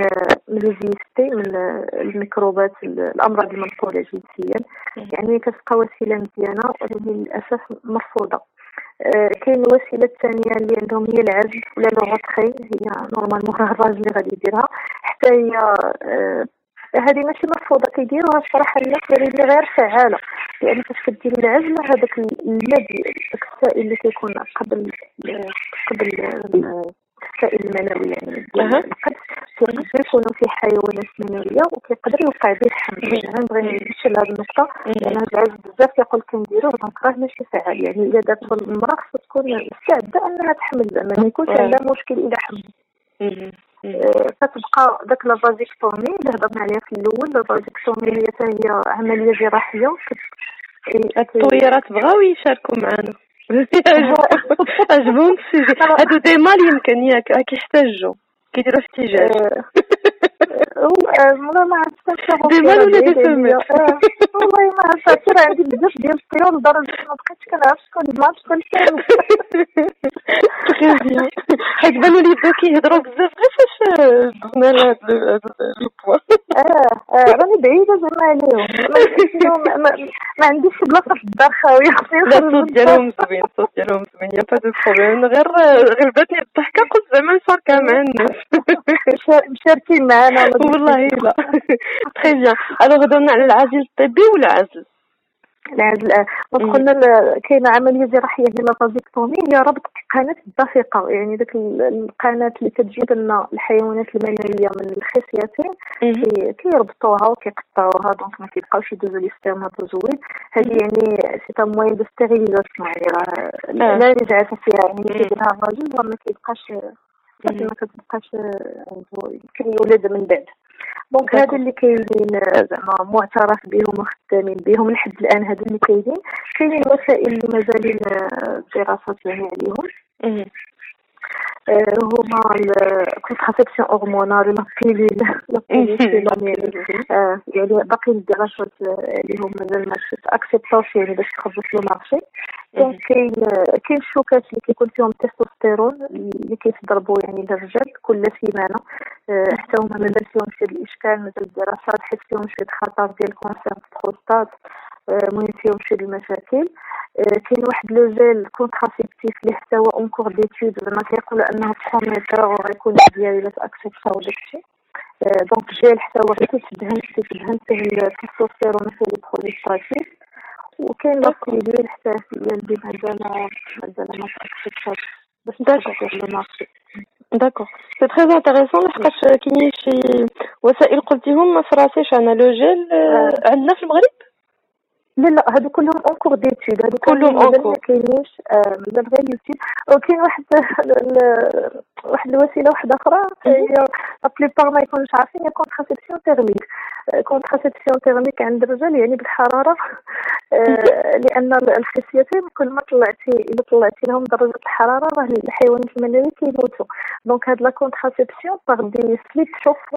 من ال IST من الميكروبات الأمراض المنقوله جنسيا. يعني كتبقى وسيلة مزيانة ولكن للأسف مرفوضه آه كاين الوسيله الثانية اللي عندهم هي العزل ولا لوغوتخي هي normalement راه الراجل اللي غادي يديرها. حتى هي آه هذه ماشي مرفوضة. كيديروها الصراحه الناس اللي غير فعالة. لأن فاش كديري العزله هذاك داك السائل اللي كيكون قبل قبل السائل المنوي يعني كيقدر يكونوا في حيوانات منويه وكيقدر يوقع به الحمل يعني غنبغي نمشي لهاد النقطة لأن هاد العجز بزاف كيقول donc راه ماشي فعال يعني الا دارت المرأة خصها تكون مستعده أنها تحمل زعما. ما يكونش عندها مشكل اذا حمل. كتبقى داك la vasectomie اللي هضرنا عليها في الأول la vasectomie هي حتى هي عملية جراحية. الطويرات بغاو يشاركوا معنا. عجبهم السيجي هادو ديما يمكن ياك كيحتاجوا كيديروا احتجاج والله ما عرفتش ديما ولا دي سميت والله ما عرفتش راه عندي. بزاف ديال الطيور لدرجة ما بقيتش كنعرف شكون الماتش شكون بيان حيت بانوا لي بداو كيهضروا بزاف غير فاش دخلنا لهاد لو بوا آه آه راني بعيدة زعما عليهم. ما عنديش بلاصة في الدار خاوية. لا الصوت ديالهم زوين الصوت ديالهم زوين. y a pas de problème غير غلبتني الضحكة قلت زعما نشاركها مع الناس مشاركين والله لا. très bien alors هضرنا على العزل الطبي والعزل العزل قلنا كاينة عملية جراحيه هي la vasectomie. هي ربط القناه الدقيقه يعني ديك القناة اللي كتجيب لنا الحيوانات المنويه من الخصيتين كيربطوها وكيقطعوها. donc ما كيبقاوش يدوزو les spermatozoïdes هذه يعني c'est un moyen de stérilisation يعني راه لا رجعت فيها يعني كيديرها الراجل راه ما كيبقاش ما كتبقاش يمكن يولد من بعد. donc هادو اللي كاينين زعما معترف بهم وخدامين بهم لحد الآن هادو اللي كاينين. كاينين وسائل اللي مازالين الدراسات يعني عليهم. هما ال contraception hormonale la pilule la pilule يعني باقي الدراسات اللي هما مازال ما acceptاوش يعني باش تخرجوا في ال marché donc كاين كاين الشوكات اللي كيكون فيهم ال testostérone اللي كيتضربوا يعني للرجال كل سيمانة. حتى هما مازال فيهم شي الإشكال مازال الدراسات حيت فيهم شي خطر ديال cancer البروستات المهم فيهم شي المشاكل. كاين واحد لو جيل كونتراسيبتيف اللي حتى هو اونكور ديتود زعما كيقولوا أنه بروميتور وغيكون ديالي لا تاكسبتا وداكشي دونك جيل حتى هو كيتدهن كيتدهن فيه التستوستيرون فيه البروستاتيف وكاين لا بيلول حتى هي اللي مازال مازال ما تاكسبتاش باش ندير المارشي داكوغ سي تري انتريسون لحقاش كاينين شي وسائل قلتيهم ما فراسيش أنا لو جيل عندنا في المغرب؟ لا لا هادو كلهم اونكور ديتود هادو كلهم اونكور ما كاينينش مازال غير يوتيوب وكاين واحد واحد الوسيلة واحدة أخرى هي لا بليبار ما يكونوش عارفين هي كونتراسيبسيون تيرميك كونتراسيبسيون تيرميك عند الرجال يعني بالحرارة لأن الخصيتين كل ما طلعتي إلا طلعتي لهم درجة الحرارة راه الحيوانات المنويه كيموتوا. دونك هاد لا كونتراسيبسيون باغ دي سليت شوفو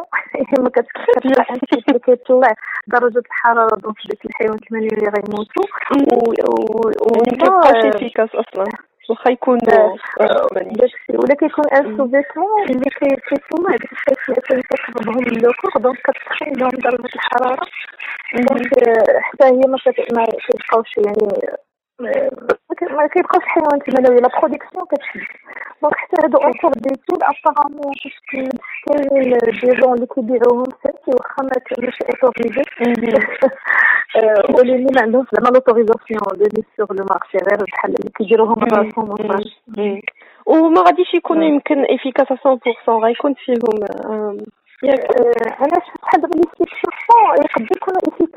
ما كتطلع اللي كيطلع درجة الحرارة donc ديك الحيوانات المنويه غيموتوا و كيبقاوش efficaces أصلا واخا يكونوا ولا كيكون un sous-vêtement اللي كيطلع ديك الخصيات اللي كتقربهم ل le corps donc كتخفي لهم درجه الحراره donc حتى هي ما كيبقاوش يعني ما كيبقاوش الحيوانات المنويه la production كتشد donc حتى هادو encore d'études apparemment كاينين des gens اللي كيبيعوهم سيرتي واخا ما كانوش autorisés ولكن ما عندهمش زعما l'autorisation de mise sur le marché غير بحال اللي كيديروهم راسهم وما غاديش يكونوا يمكن efficaces 100% غيكون فيهم ياك أنا شفت لي يقدر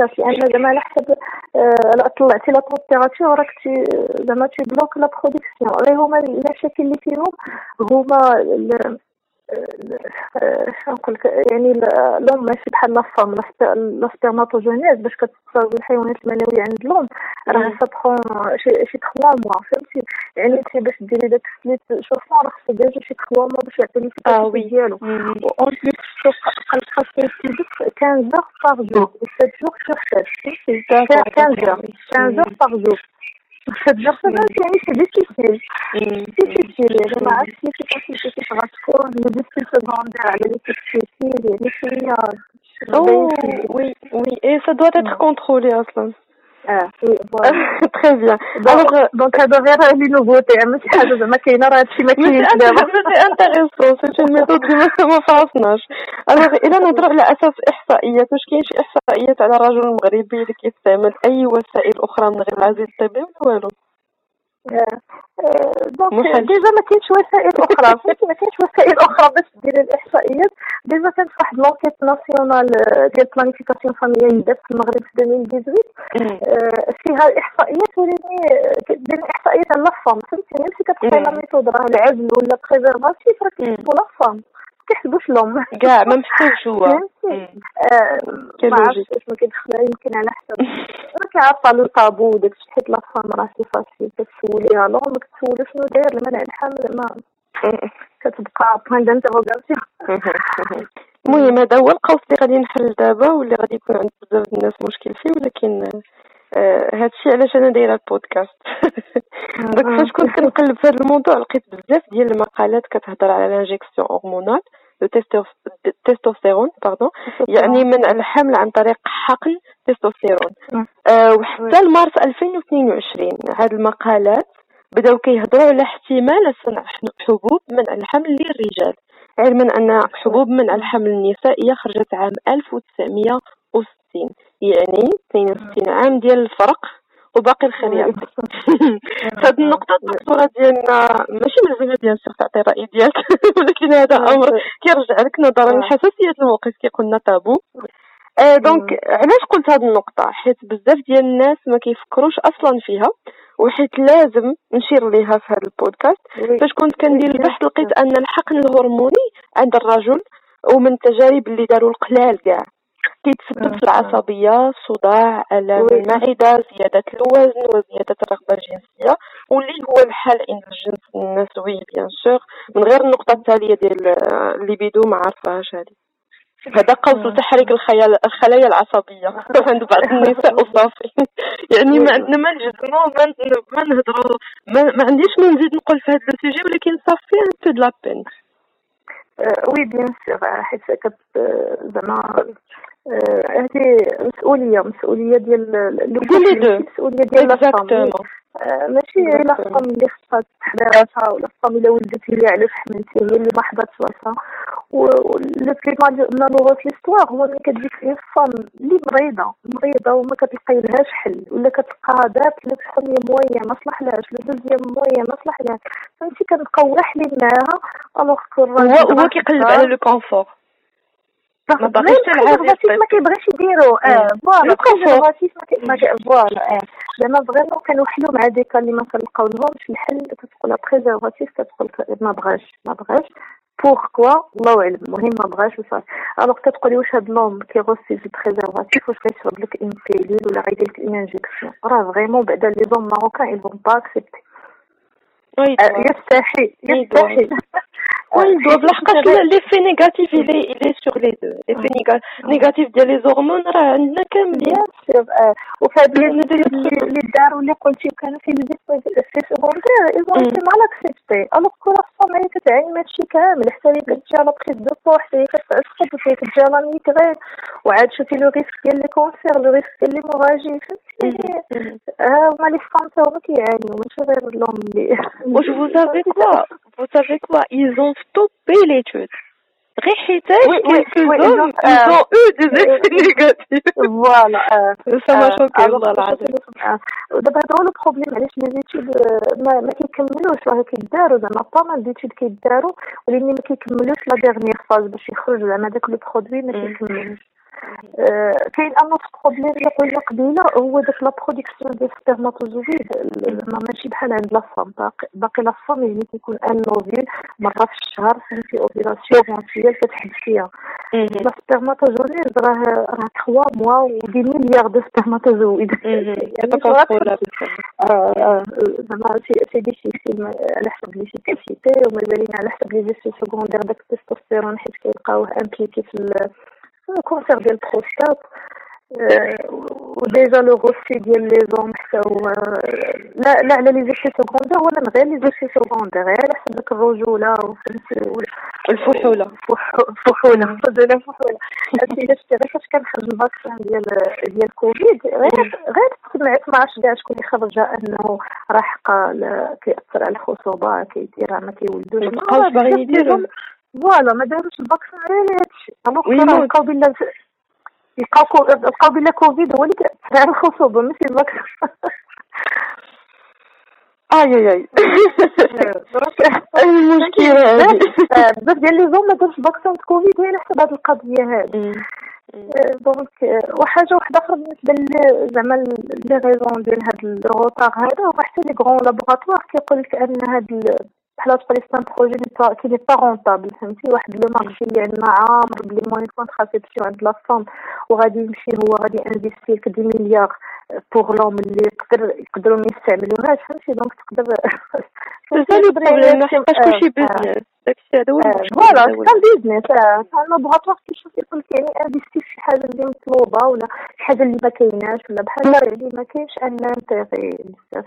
efficace لأن زعما على حسب طلعتي la température راك زعما ت bloque la production غير هما المشاكل اللي فيهم هما نقول يعني l'homme ماشي بحال la femme la spermatogenèse باش كتصاوب الحيوانات المنوية عند l'homme. راه ça prend شي شي 3 mois فهمتي يعني انت باش ديري داك ال slip chauffant راه خصو déjà شي 3 mois باش يعطيني ال capacité ديالو. en plus قلقه كيفيدك 15 jours par jour و 7 jours sur 7 15 جور 15 jours par jour cette personne يعني c'est difficile. Difficile. يعني ما عرفتش كيفاش كيفاش غتكون les risques secondaires على les testicules يعني شوية oui oui اي سا doit être contrôlé أصلا آه. oui voilà très bien alors donc هادو غير les nouveautés ماشي حاجة زعما كاينة راه هادشي ما كاينش دابا c'est intéressant c'est une méthode اللي ما فراسناش alors الا نهضروا على أساس احصائيات واش كاين شي احصائيات على الرجل المغربي اللي كيستعمل اي وسائل أخرى من غير العازل الطبي ولا والو donc déjà ما كاينش وسائل أخرى. فهمتي؟ ما كاينش وسائل أخرى باش ديري الإحصائيات. déjà كانت واحد l'enquête nationale ديال planification familiale دارت في المغرب في 2018 فيها الاحصائيات ولكن دير الاحصائيات على la femme فهمتي؟ ماشي كتبقاي la méthode راه العزل ولا préservatif راه كيحسبوا la femme كيحسبوش لهم. كاع ما محتاجش هو. ما عرفتش ما كيدخلها يمكن على حسب. ما كيعرفها le tabou داكشي حيت la femme راه c'est facile. كتسوليها لو ما كتسولو شنو داير المنع الحمل ما كتبقى point d'interrogation المهم هذا هو القوس اللي غادي نحل دابا واللي غادي يكون عند بزاف الناس مشكل فيه ولكن آه هادشي علاش أنا دايرة ال podcast. donc فاش كنت كنقلب في هذا الموضوع لقيت بزاف ديال المقالات كتهضر على l'injection hormonale testostérone pardon يعني من الحمل عن طريق حقن تستوستيرون آه. وحتى لمارس 2022 هاد المقالات بداو كيهضروا على احتمال صنع حبوب من الحمل للرجال. علما أن حبوب من الحمل النسائية خرجت عام 1960 يعني 62 عام ديال الفرق وباقي الخير يعطي هاد النقطة الدكتورة ديالنا ماشي ملزمة بيان سور تعطي الرأي ديالك ولكن هذا أمر كيرجع لك نظرا لحساسية الموقف كي قلنا تابو. آه donc علاش قلت هاد النقطة؟ حيت بزاف ديال الناس ما كيفكروش أصلا فيها وحيت لازم نشير ليها في هذا البودكاست. فاش كنت كندير البحث لقيت أن الحقن الهرموني عند الرجل ومن التجارب اللي داروا القلال كاع. كيتسبب في العصبية صداع ألم المعدة زيادة الوزن وزيادة الرغبة الجنسية واللي هو الحال عند الجنس النسوي bien sûr من غير النقطة التالية ديال الليبيدو ما عرفهاش هذه. هذا قوس لتحريك الخيال الخلايا العصبية. عند بعض النساء وصافي. يعني ما عندنا ما نجزمو ما ما نهضرو ما, ما عنديش ما نزيد نقول في هذا ال sujet ولكن صافي ان لا بين oui bien sûr حيت كت زعما هذه مسؤولية مسؤولية ديال مسؤولية ديال لا ماشي la femme اللي خصها تحضر راسها و la femme اللي ولدت هي علاش حملتي هي اللي ما حضرتش راسها و le plus malheureux l'histoire هو ملي كتجيك هي femme اللي مريضة مريضة وما كتلقاي لهاش حل ولا كتلقى دات لو بخومي مويا ما صلحلهاش le deuxième moyen ما صلحلهاش. فهمتي؟ كنبقاو واحلين معاها alors هو كيقلب على le confort ما باغيش ما كيبغيش يديرو آه voilà voilà زعما vraiment كنوحلو مع des cas اللي ما كنلقاو لهمش الحل كتقول préservatif كتقول ما بغاش ما بغاش. pourquoi الله اعلم المهم ما بغاش وصافي. alors كتقولي واش هاد l'homme qui refuse préservatif واش غيشرب لك une pilule ولا غيدير لك une injection راه vraiment بعدا les hommes marocains ils vont pas accepter. يستحي يستحي. Oui, ils doivent لحقاش l'effet négatif il est il est sur les deux. L'effet négatif ديال les hormones راه عندنا كاملين وفي هاد اللي داروا اللي قلتي كانوا في les effets secondaires ils ont si mal accepté alors que لا هي كتعاني من هادشي كامل حتى هي كتجي على prise de poids حتى هي هي كتجي على migraines وعاد شوفي le risque ديال les cancers le risque ديال les hémorragies فهمتي هما les femmes تا هما كيعانيو ماشي غير لهم اللي واش savez quoi? Vous savez quoi ils ont stoppé l'étude. غير حيتاش ils ont eu des effets négatifs. voilà ça m'a choqué والله العظيم دابا هذا هو ال problème علاش les études ما, ما كيكملوش راه كيداروا زعما pas mal d'études كيداروا ولكن ما كيكملوش la phase باش يخرج زعما داك le produit ما كيكملوش كاين un autre problème اللي قلنا قبيلة هو داك la production ديال ال spermatozoïdes زعما ماشي بحال عند la femme باقي la femme يعني كيكون un ovule مرة في الشهر فهمتي opération mensuelle كتحبس فيها. les spermatozoïdes راه راه 3 mois و des milliards de spermatozoïdes زعما c'est difficile على حسب لي سيتي وما بالين على حسب les effets secondaires داك التستوستيرون حيت كيلقاوه impliqué في cancer ديال البروستات و déjà l'ego aussi ديال les hommes حتى هو لا لا على les effets secondaires ولا غير les effets secondaires غير على حسب الرجوله الفحوله الفحوله فضل الفحوله عرفتي الا شتي غير فاش كنخرج ال vaccin ديال ديال كوفيد غير غير ما عرفتش كاع شكون اللي خرج انه راه حقا كيأثر على الخصوبه كيدير ما كيولدوش ما باغيين يديروا voilà ما داروش ال vaccin على هادشي alors بقاو بلا بقاو بلا كوفيد هو اللي كيأثر على الخصوبة ماشي ال vaccin آي آي آي. المشكلة هذه؟ بزاف ديال les hommes ما دارش vaccin كوفيد هي على حسب هذه القضية هذه. donc وحاجة واحدة أخرى بالنسبة زعما les raisons ديال هاد ال retard هذا هو حتى les grands laboratoires كيقول لك أن هاد بحال تقول لي c'est un projet qui n'est pas rentable فهمتي؟ واحد le marché اللي عندنا عامر ب les moyens contraception عند la femme وغادي يمشي هو غادي investir لك 10 مليار pour l'homme اللي يقدر يقدروا ما يستعملوهاش. فهمتي؟ donc تقدر le problème حيت كلشي business داكشي هذا هو voilà كان business ال laboratoire كيشوف يقول لك يعني investir في شي حاجة اللي مطلوبة ولا شي حاجة اللي ما كايناش ولا بحال اللي ما كاينش un intérêt بزاف.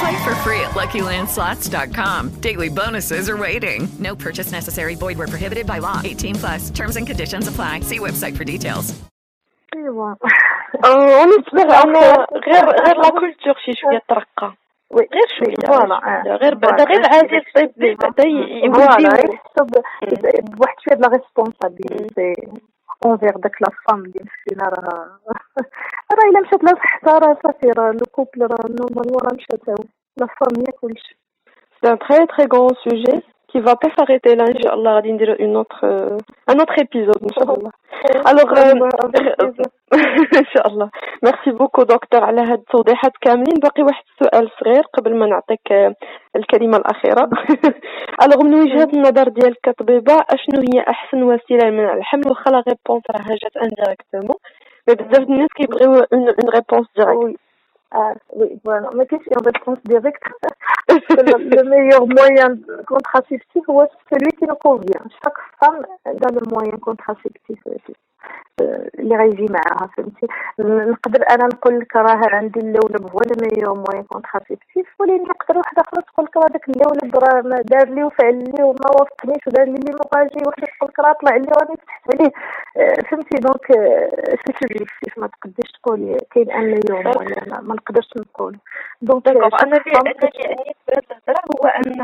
Play for free at LuckyLandSlots.com. Daily bonuses are waiting. No purchase necessary. Void where prohibited by law. 18 plus. Terms and conditions apply. See website for details. ايوا ونسمع انا غير غير لا كولتور شي شويه ترقى وي غير شويه فوالا غير بعدا غير عادي الصيف بعدا فوالا يبديو يحسب بواحد شويه د لا ريسبونسابيلتي envers داك la femme اللي مسكينه راه راه الا مشات لها صحتها راه صافي راه le couple راه normalement راه مشات la femme هي كلشي. C'est un très très grand sujet. Qui va pas s'arrêter là, إن شاء الله, غادي ندير une autre, euh, un autre épisode, إن شاء الله. Alors, شاء الله merci beaucoup دكتور على هاد التوضيحات كاملين. باقي واحد السؤال صغير قبل ما نعطيك الكلمة الأخيرة. alors من وجهة النظر ديالك كطبيبه أشنو هي أحسن وسيلة لمنع الحمل؟ واخا la réponse راها جات indirectement mais بزاف الناس كيبغيو une une réponse directe Ah, oui, voilà. Mais qu'est-ce qu'il y a meilleur moyen contraceptif, ouais, c'est celui qui nous convient. Chaque femme a le moyen contraceptif اللي غيجي معاها فهمتي نقدر أنا نقول لك راه عندي اللولب هو ال meilleur moyen contraceptif ولكن نقدر واحدة أخرى تقول لك راه داك اللولب راه ما دار لي وفعل لي وما وافقنيش ودار لي اللي ما باجي وحده تقول لك راه طلع لي راني فتحت عليه فهمتي donc c'est subjectif ما تقدرش تقولي كاين un meilleur moyen ما نقدرش نقول donc أنا اللي أنا في هذه الهضره هو أن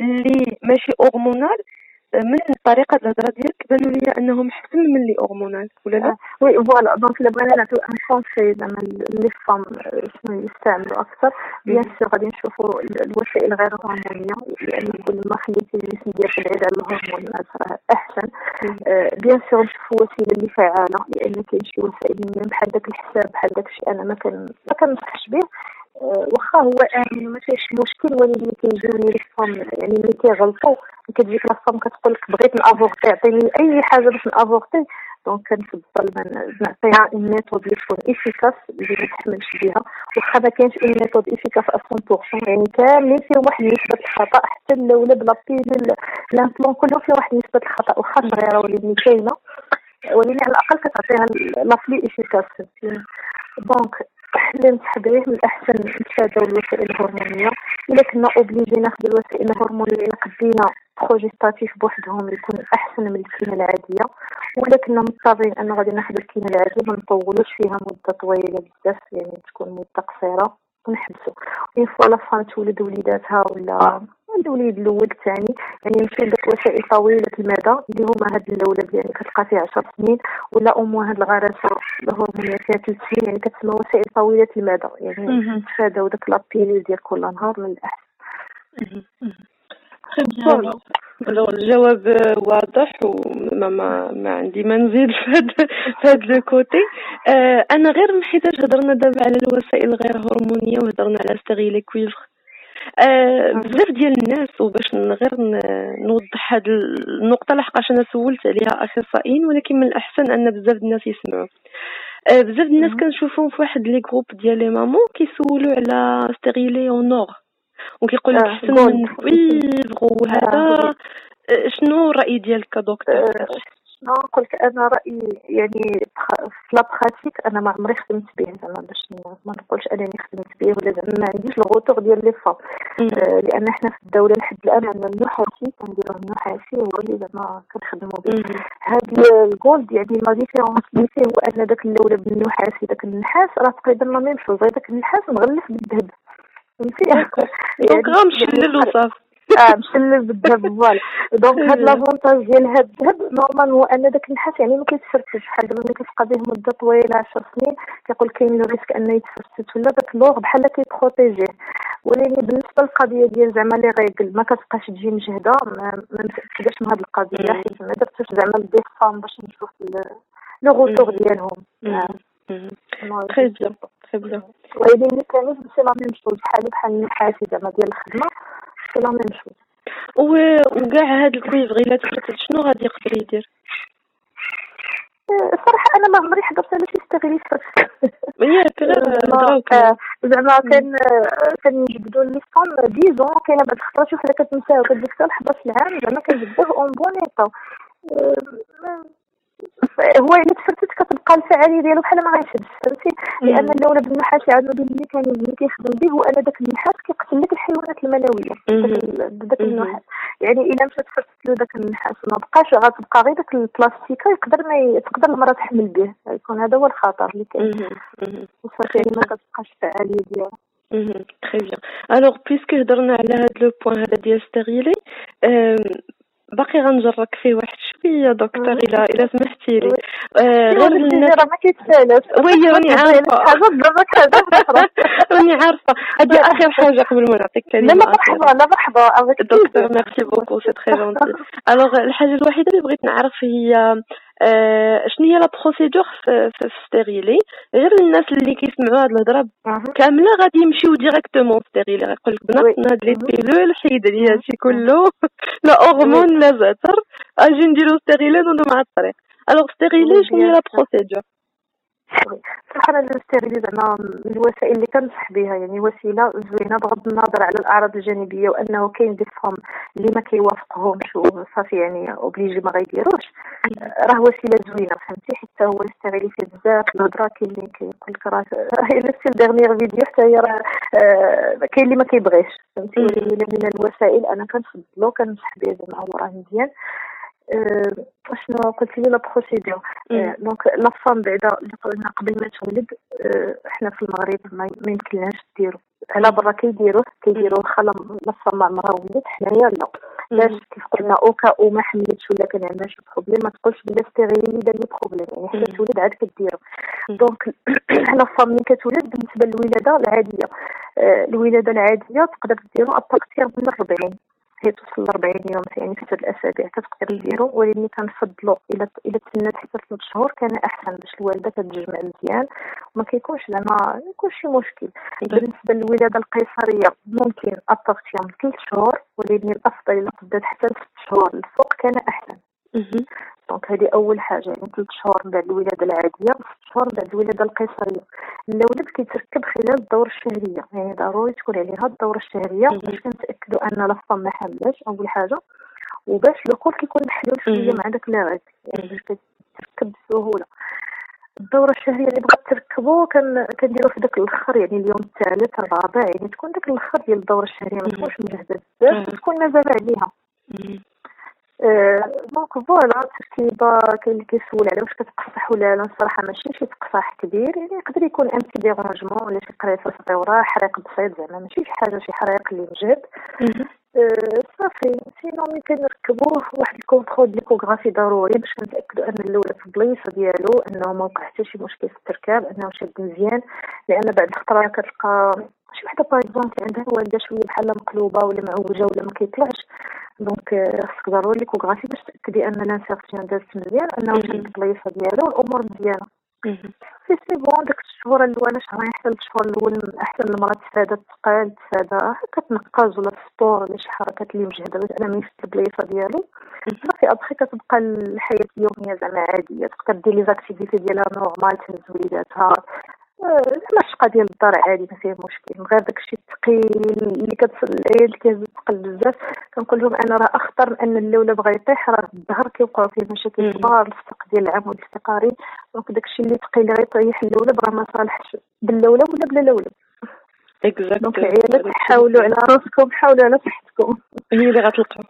اللي ماشي hormonal من طريقة الهضرة ديالك بانوا لي أنهم احسن من اللي hormonal ولا لا؟ oui voilà. donc إلا بغينا نعطيو un conseil زعما les femmes شنو يستعملوا أكثر bien sûr غادي نشوفوا الوسائل غير هرمونيه لأن نقول ما خليتي الجسم ديالك بعيد على الهرمونات راه أحسن. bien sûr نشوفوا وسيلة اللي فعاله لأن كاين شي وسائل بحال داك الحساب بحال داك الشيء أنا ما كان ما كنصحش به. واخا هو امن ما فيهش مشكل ولكن كيجيوني les femmes يعني ملي كيغلطوا كتجيك لا كتقول لك بغيت ن avorter عطيني أي حاجة باش ن avorter. donc كنفضل نعطيها une méthode اللي تكون efficace اللي ما تحملش بها واخا ما كاينش une méthode efficace 100% يعني كاملين فيهم واحد نسبة الخطأ حتى اللولب la pilule l'implant كله فيه واحد نسبة الخطأ. واخا صغيرة ولكن كاينة ولكن على الأقل كتعطيها la plus efficace donc اللي نصح به من الاحسن نتفاداو الوسائل الهرمونية. إلا كنا obligé ناخذ الوسائل الهرمونية إلا قدينا progestatif بوحدهم يكون أحسن من الكينة العادية. ولا كنا مضطرين أن غادي ناخذ الكينة العادية ما نطولوش فيها مدة طويلة بزاف يعني تكون مدة قصيرة ونحبسو. une fois la femme تولد وليداتها ولا الوليد الأول الثاني. يعني يمشي لك وسائل طويله المدى اللي هما هاد اللولب يعني كتلقى فيه 10 سنين ولا ام هاد الغرسة الهرمونيه فيها 3 سنين يعني كتسمى وسائل طويلة المدى. يعني نتفاداو داك la pilule ديال كل نهار من الأحسن. الجواب واضح وما ما, ما عندي ما نزيد في هذا في هذا le côté. آه أنا غير حيتاش هضرنا دابا على الوسائل غير هرمونية وهضرنا على stérilet cuivre. بزاف ديال الناس وباش غير نوضح هاد النقطة لحقاش أنا سولت عليها أخصائيين ولكن من الأحسن أن بزاف الناس يسمعوا. آه بزاف الناس كنشوفهم في واحد les groupes ديال les mamans كيسولوا على stérilet en or وكيقول لك احسن من وهذا شنو الرأي ديالك كدكتور؟ شنو نقول لك أنا رأيي يعني في la pratique أنا ما عمري خدمت به زعما باش ما نقولش أنني خدمت به ولا زعما ما عنديش le retour ديال les femmes آه لأن حنا في الدولة لحد الآن عندنا النحاسي كنديرو النحاسي هو اللي زعما كنخدمو به. هاد ال gold يعني la différence اللي فيه هو أن داك الاولى بالنحاسي داك النحاس راه تقريبا la même chose داك النحاس مغلف بالذهب. فهمتي؟ donc غير مشلل وصافي آه مشلل بالذهب voilà donc هاد l'avantage ديال هاد الذهب normal هو أن داك النحاس يعني ما كيتفرتش بحال دابا ملي كتبقى به مدة طويلة 10 سنين كيقول كاين le risque أنه يتفرتت ولا داك l'or بحال كي protégé. ولكن بالنسبة للقضية ديال زعما les règles ما كتبقاش تجي مجهده ما متاكداش من هاد القضية حيت ما درتش زعما à des femmes باش نشوف le retour ديالهم. très bien très bien c'est la même chose بحال بحال النحاسي زعما ديال الخدمة. c'est la même chose وكاع هاد ال cuivre الا تفرتت شنو غادي يقدر يدير الصراحه أنا ما عمري حضرت على شي stérilet ياك زعما كان كنجبدو les femmes disons كاينة بعض الخطرات شوف الا كتنساو كديك حتى 11 عام زعما كنجبدوه en bon état هو إلا تفرتت كتبقى الفعالية ديالو بحال ما غيشدش فهمتي؟ لأن الأولى بالنحاس عندنا بال mécanisme اللي كيخدم به هو ان داك النحاس كيقتل لك الحيوانات المنويه داك النحاس يعني إلا مشات تفرتت له داك النحاس ما بقاش غتبقى غير داك البلاستيكه يقدر ما تقدر المراه تحمل به. يكون هذا هو الخطر اللي كاين. وصافي يعني ما كتبقاش الفعالية ديالو. très bien alors puisque هضرنا على هذا le point هذا ديال stérilet باقي غنجرك فيه واحد شوية دكتور إلى إلى سمحتي لي. غير الناس راه ما كيتسالش. oui راني عارفة. راني عارفة. هذه أخر حاجة قبل ما نعطيك لا لا مرحبا لا مرحبا دكتور merci beaucoup c'est très gentil alors الحاجة الوحيدة اللي بغيت نعرف هي شنو هي la procédure في, stérilet غير الناس اللي كيسمعوا هاد الهضرة كاملة غادي يمشيو directement stérilet غيقول لك بنات هاد les pilules حيد لي هادشي كله. لا hormones لا زعتر أجي نديرو stérilet ندو مع الطريق. alors stérilet شنو هي la procédure صراحة أنا ال stérilet زعما من الوسائل اللي كنصح بها يعني وسيلة زوينة بغض النظر على الأعراض الجانبية وأنه كاين des femmes اللي ما كيوافقهمش وصافي يعني obligé ما غيديروش. راه وسيلة زوينة فهمتي؟ حتى هو ال stérilet فيه بزاف الهضره كاين. اللي كيقول لك راه هي نفس ال dernière vidéo حتى هي راه كاين اللي ما كيبغيش فهمتي؟ ولكن من الوسائل أنا كنفضلو كنصح به زعما هو راه مزيان. شنو قلت لي la procédure donc la femme بعدا اللي قلنا قبل ما تولد حنا في المغرب ما يمكنناش ديرو على برا كيديروه كيديروا واخا la femme عمرها ولدت حنايا لا. علاش؟ كيف قلنا اوكا أو ما حملتش ولا كان عندها شي problème ما تقولش بلا stérilet دار لي problème يعني حتى تولد عاد كديرو. donc la femme ملي كتولد بالنسبة للولادة العادية. الولادة العادية تقدر ديرو à partir من 40 هي توصل ل 40 يوم يعني في ثلاث الأسابيع كتقدر ديرو ولكن كنفضلو إلى إلى تسنات حتى ثلاث شهور كان أحسن باش الوالدة كتجمع مزيان وما كيكونش زعما ما يكونش شي مشكل. بالنسبة للولادة القيصرية ممكن من ثلاث شهور ولكن الأفضل إلى قدات حتى ست شهور الفوق كان أحسن. donc هذه أول حاجة يعني ثلاث شهور من بعد الولادة العادية وست شهور من بعد الولادة القيصرية. اللولب كيتركب خلال الدورة الشهرية يعني ضروري تكون عليها الدورة الشهرية باش كنتأكدوا أن femme ما حاملاش أول حاجة. وباش ال col كيكون محلول شوية مع داك لي يعني باش كتركب بسهولة. الدورة الشهرية اللي بغات تركبو كان كنديرو في داك الأخر يعني اليوم الثالث الرابع يعني تكون داك الأخر ديال الدورة الشهرية ما تكونش مجهدة بزاف تكون مازال عليها. donc voilà التركيبه كاين اللي كيسول على واش كتقصح ولا لا الصراحه ماشي شي تقصاح كبير يعني يقدر يكون un petit dérangement ولا شي قريصة صغيرة حريق بسيط زعما ماشي شي حاجة شي حريق اللي مجهد صافي sinon ملي كنركبوه واحد ال contrôle l'échographie ضروري باش كنتاكدوا أن اللولب في البلايصه ديالو أنه ما وقع حتى شي مشكل في التركاب أنه شاد مزيان. لأن بعد الخطرة كتلقى شي وحدة par exemple عندها الوالده شوية بحال مقلوبة ولا معوجه ولا ما كيطلعش. donc خصك ضروري l'échographie باش تأكدي أن l'insertion دازت مزيان أنه شاد البلايصه ديالو والأمور مزيانة. c'est c'est bon داك الشهور الاولى شهرين حتى الشهور الأول احسن المراه تفادى الثقال تفادى كتنقز ولا ال sport ولا شي حركات اللي مجهده باش أنا ميفت البلايصة ديالو. صافي أبخي كتبقى الحياة اليومية زعما عادية تقدر دير les activités ديالها normal تهز وليداتها زعما الشقه ديال الدار عادي ما فيها مشكل. غير داكشي الثقيل اللي كتصل العيال اللي كيهز ثقل بزاف كنقول لهم أنا راه أخطر من أن اللولب يطيح راه الظهر كيوقعوا فيه مشاكل كبار الفتق ديال العمود الفقري donc داكشي اللي ثقيل غير يطيح اللولب راه ما صالحش باللولب ولا بلا لولب donc العيالات حاولوا على راسكم حاولوا على صحتكم. هي اللي غتلقاو.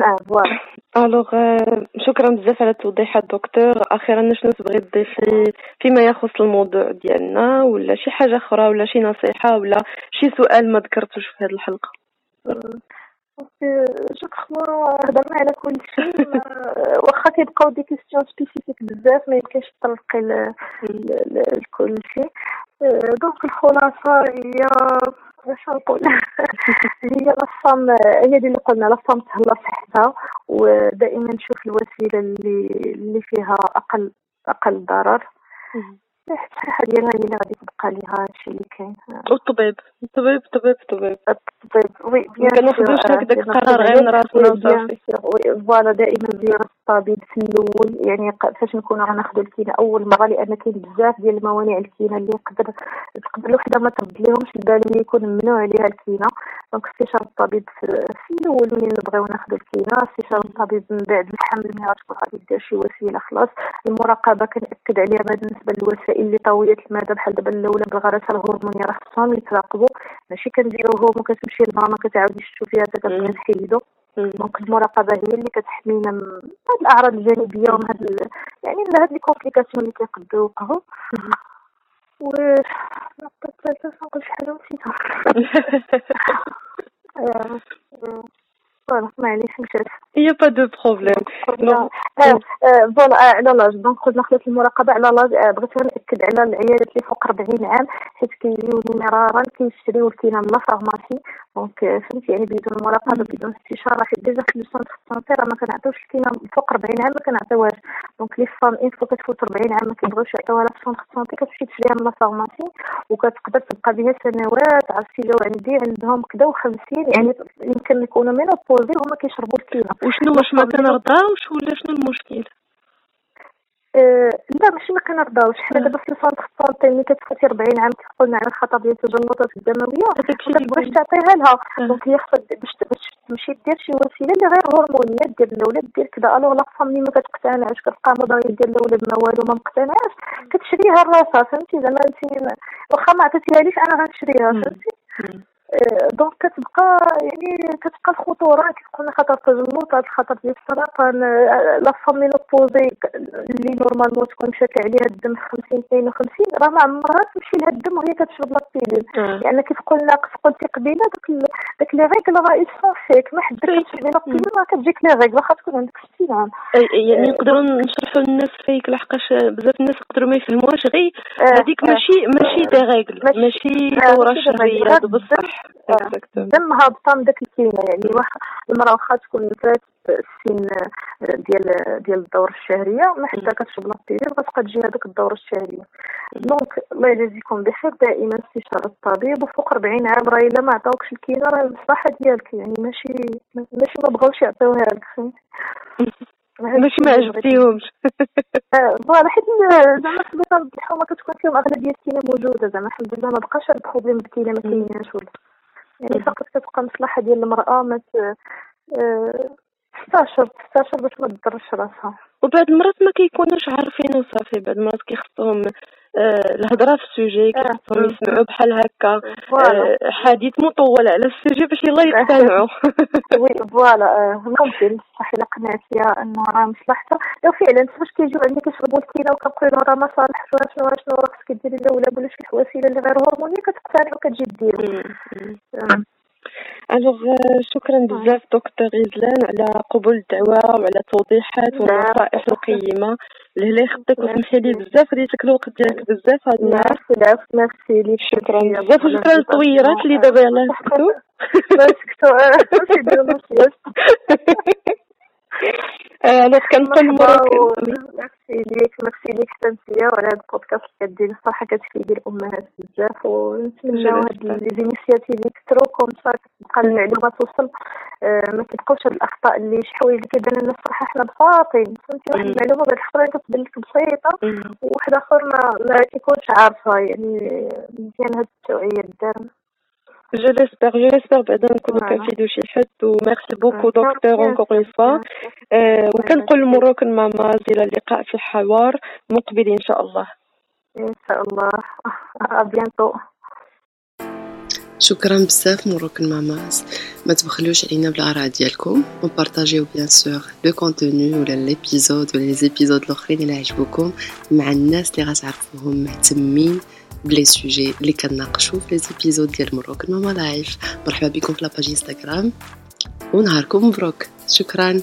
آه voilà alors شكرا بزاف على التوضيحات دكتور أخيرا شنو تبغي تضيفي فيما يخص الموضوع ديالنا ولا شي حاجة أخرى ولا شي نصيحه ولا شي سؤال ما ذكرتوش في هذه الحلقة je crois هضرنا على كل شيء واخا كيبقاو des questions spécifiques بزاف ما يمكنش تطرقي لكل شيء donc الخلاصه هي باش نقول هي la femme هي اللي قلنا la femme تهلا صحتها ودائما نشوف الوسيلة اللي اللي فيها أقل أقل ضرر. الصحه ديالها هي اللي غادي تبقى ليها هادشي اللي كاين. والطبيب. الطبيب الطبيب الطبيب. الطبيب oui ما كناخذوش القرار غير من راسنا وصافي voilà دائما زياره الطبيب في الأول. يعني فاش نكونوا غناخذوا الكينة أول مره لأن كاين بزاف ديال الموانع الكينة اللي يقدر تقدر الوحدة ما ترد لهمش البال يكون ممنوع عليها الكينة. donc استشاره الطبيب في, الأول ملي نبغيو ناخذوا الكينة. استشاره الطبيب من بعد الحمل ملي غتكون غادي دير شي وسيلة خلاص. المراقبة كنأكد عليها بالنسبة للوسائل اللي طويلة المدى. بحال دابا الأولى بالغرس الهرمونيه راه خصهم يتراقبوا ماشي كنديروهم وكتمشي للماما كتعاودي تشوفيها حتى كتبغي تحيدو donc المراقبة هي اللي كتحمينا من هاد الأعراض الجانبية ومن هاد ال... يعني من هاد les complications اللي كيقدروا يوقعوا. و الثالثه نقول شي حاجة؟ نسيتها voilà معليش مشات هي pas de problème voilà على l'âge donc قلنا خدات المراقبه على l'âge بغيت ناكد على العيالات اللي فوق 40 عام حيت كيجيوني مرارا كيشريو الكينه من la pharmacie donc فهمتي يعني بدون مراقبه بدون استشاره حيت déjà في ال centre santé راه ما كنعطيوش الكينه فوق 40 عام ما كنعطيوهاش donc les femmes une fois كتفوت 40 عام ما كيبغيوش يعطيوها لا في ال centre santé كتمشي تشريها من la pharmacie وكتقدر تبقى بها سنوات عرفتي لو عندي عندهم كدا و50 يعني يمكن يكونوا ménopausées وهما كيشربوا الكينه وشنو واش ما كنرضاوش ولا شنو المشكل؟ أه لا ماشي ما كنرضاوش. حنا دابا في ال centre santé ملي كتفوتي 40 عام كيقولنا على الخطر ديال التجلطات الدموية. ما كتبغيش تعطيها لها. donc هي خصها باش تمشي دير شي وسيلة اللي غير هرمونيه دير الأولاد دير كذا alors la femme ملي ما كتقتنعش. كتبقى مضايق ديال الأولاد ما والو ما مقتنعاش كتشريها لراسها فهمتي؟ زعما انت واخا ما عطيتيهاليش أنا غنشريها فهمتي؟ donc كتبقى يعني كتبقى الخطورة كيكون خطر التجلطات الخطر ديال السرطان la femme ménopausée اللي normalement تكون مشاكل عليها الدم 50 52 راه ما عمرها تمشي لها الدم وهي كتشرب la pilule لأن كيف قلنا كيف قلتي قبيلة داك داك لي ريغل راه يسون فيك ما حدك كتشربي لا بيلين راه كتجيك لي ريغل واخا تكون عندك 60 عام يعني نقدروا نشرحوا للناس فيك لحقاش بزاف الناس يقدروا ما يفهموهاش غير هذيك ماشي ماشي دي ريغل ماشي دورة شهريه بصح. دم هابطه من داك الكلمة يعني واحد المرأة واخا تكون فات السن ديال ديال الدوره الشهرية ما حتى كتشرب لابيريد غتبقى تجي هذيك الدوره الشهريه donc الله يجازيكم بخير دائما استشاره الطبيب وفوق 40 عام راه إلا ما عطاوكش الكينه راه المصلحه ديالك يعني ماشي ماشي ما بغاوش يعطيوها لك. ماشي ما عجبتيهمش voilà حيت زعما في البيطار الحومة كتكون فيهم أغلبية الكينه موجودة زعما الحمد لله ما بقاش هاد ال problème بالكينه ما كايناش ولا. يعني فقط كتبقى مصلحة ديال المرأة ما تستاشر تستاشر باش ما تضرش راسها. وبعد المرات ما كيكونوش عارفين وصافي بعد المرات كيخصهم الهضرة في ال sujet كيخصهم يسمعوا بحال هكا. حديث مطول على ال sujet باش يلا يقتنعوا oui voilà. ممكن صح الا قنعتيها إنه راه مصلحتها لو فعلا فاش كيجيو عندي كيشربوا الكينه وكنقول لهم راه ما صالحش ولا شنو شنو راه خصك ديري الأولى ولا شي وسيلة اللي غير هرمونيه كتقتنع وكتجي دير alors شكرا بزاف دكتور غزلان على قبول الدعوة وعلى التوضيحات والنصائح القيمة. لهلا يخطيك وسمحي لي بزاف خديتك الوقت ديالك بزاف هاد النهار. العفو ميرسي ليك شكرا بزاف. وشكرا للطويرات اللي دابا يلاه سكتوا ما alors كنقول Moroccan merci ليك ميرسي ليك حتى نتيا وعلى هاد البودكاست اللي كدير. الصراحه كتفيدي الأمهات بزاف ونتمناو هاد les initiatives يكثروا comme ça كتبقى المعلومة توصل. ما كيبقاوش هاد الأخطاء اللي شي حوايج اللي كيبان لنا الصراحة حنا بساطين فهمتي؟ واحد المعلومة بعد الأخرى كتبان لك بسيطة وواحد آخر ما ما كيكونش عارفها يعني مزيان هاد التوعية دار je l'espère je l'espère بعدا نكونو كنفيدو شي حد و merci beaucoup دكتور encore une fois وكنقول ل Moroccan Mamas إلى اللقاء في حوار مقبل ان شاء الله ان شاء الله à bientôt شكرا بزاف Moroccan Mamas ما تبخلوش علينا بالاراء ديالكم وبارطاجيو bien sûr le contenu ولا l'épisode ولا les épisodes الاخرين اللي عجبوكم مع الناس اللي غتعرفوهم مهتمين بلي سوجي اللي كنناقشوا في لي زيبيزود ديال مروك ماما لايف. مرحبا بكم في لاباج انستغرام ونهاركم مبروك. شكرا.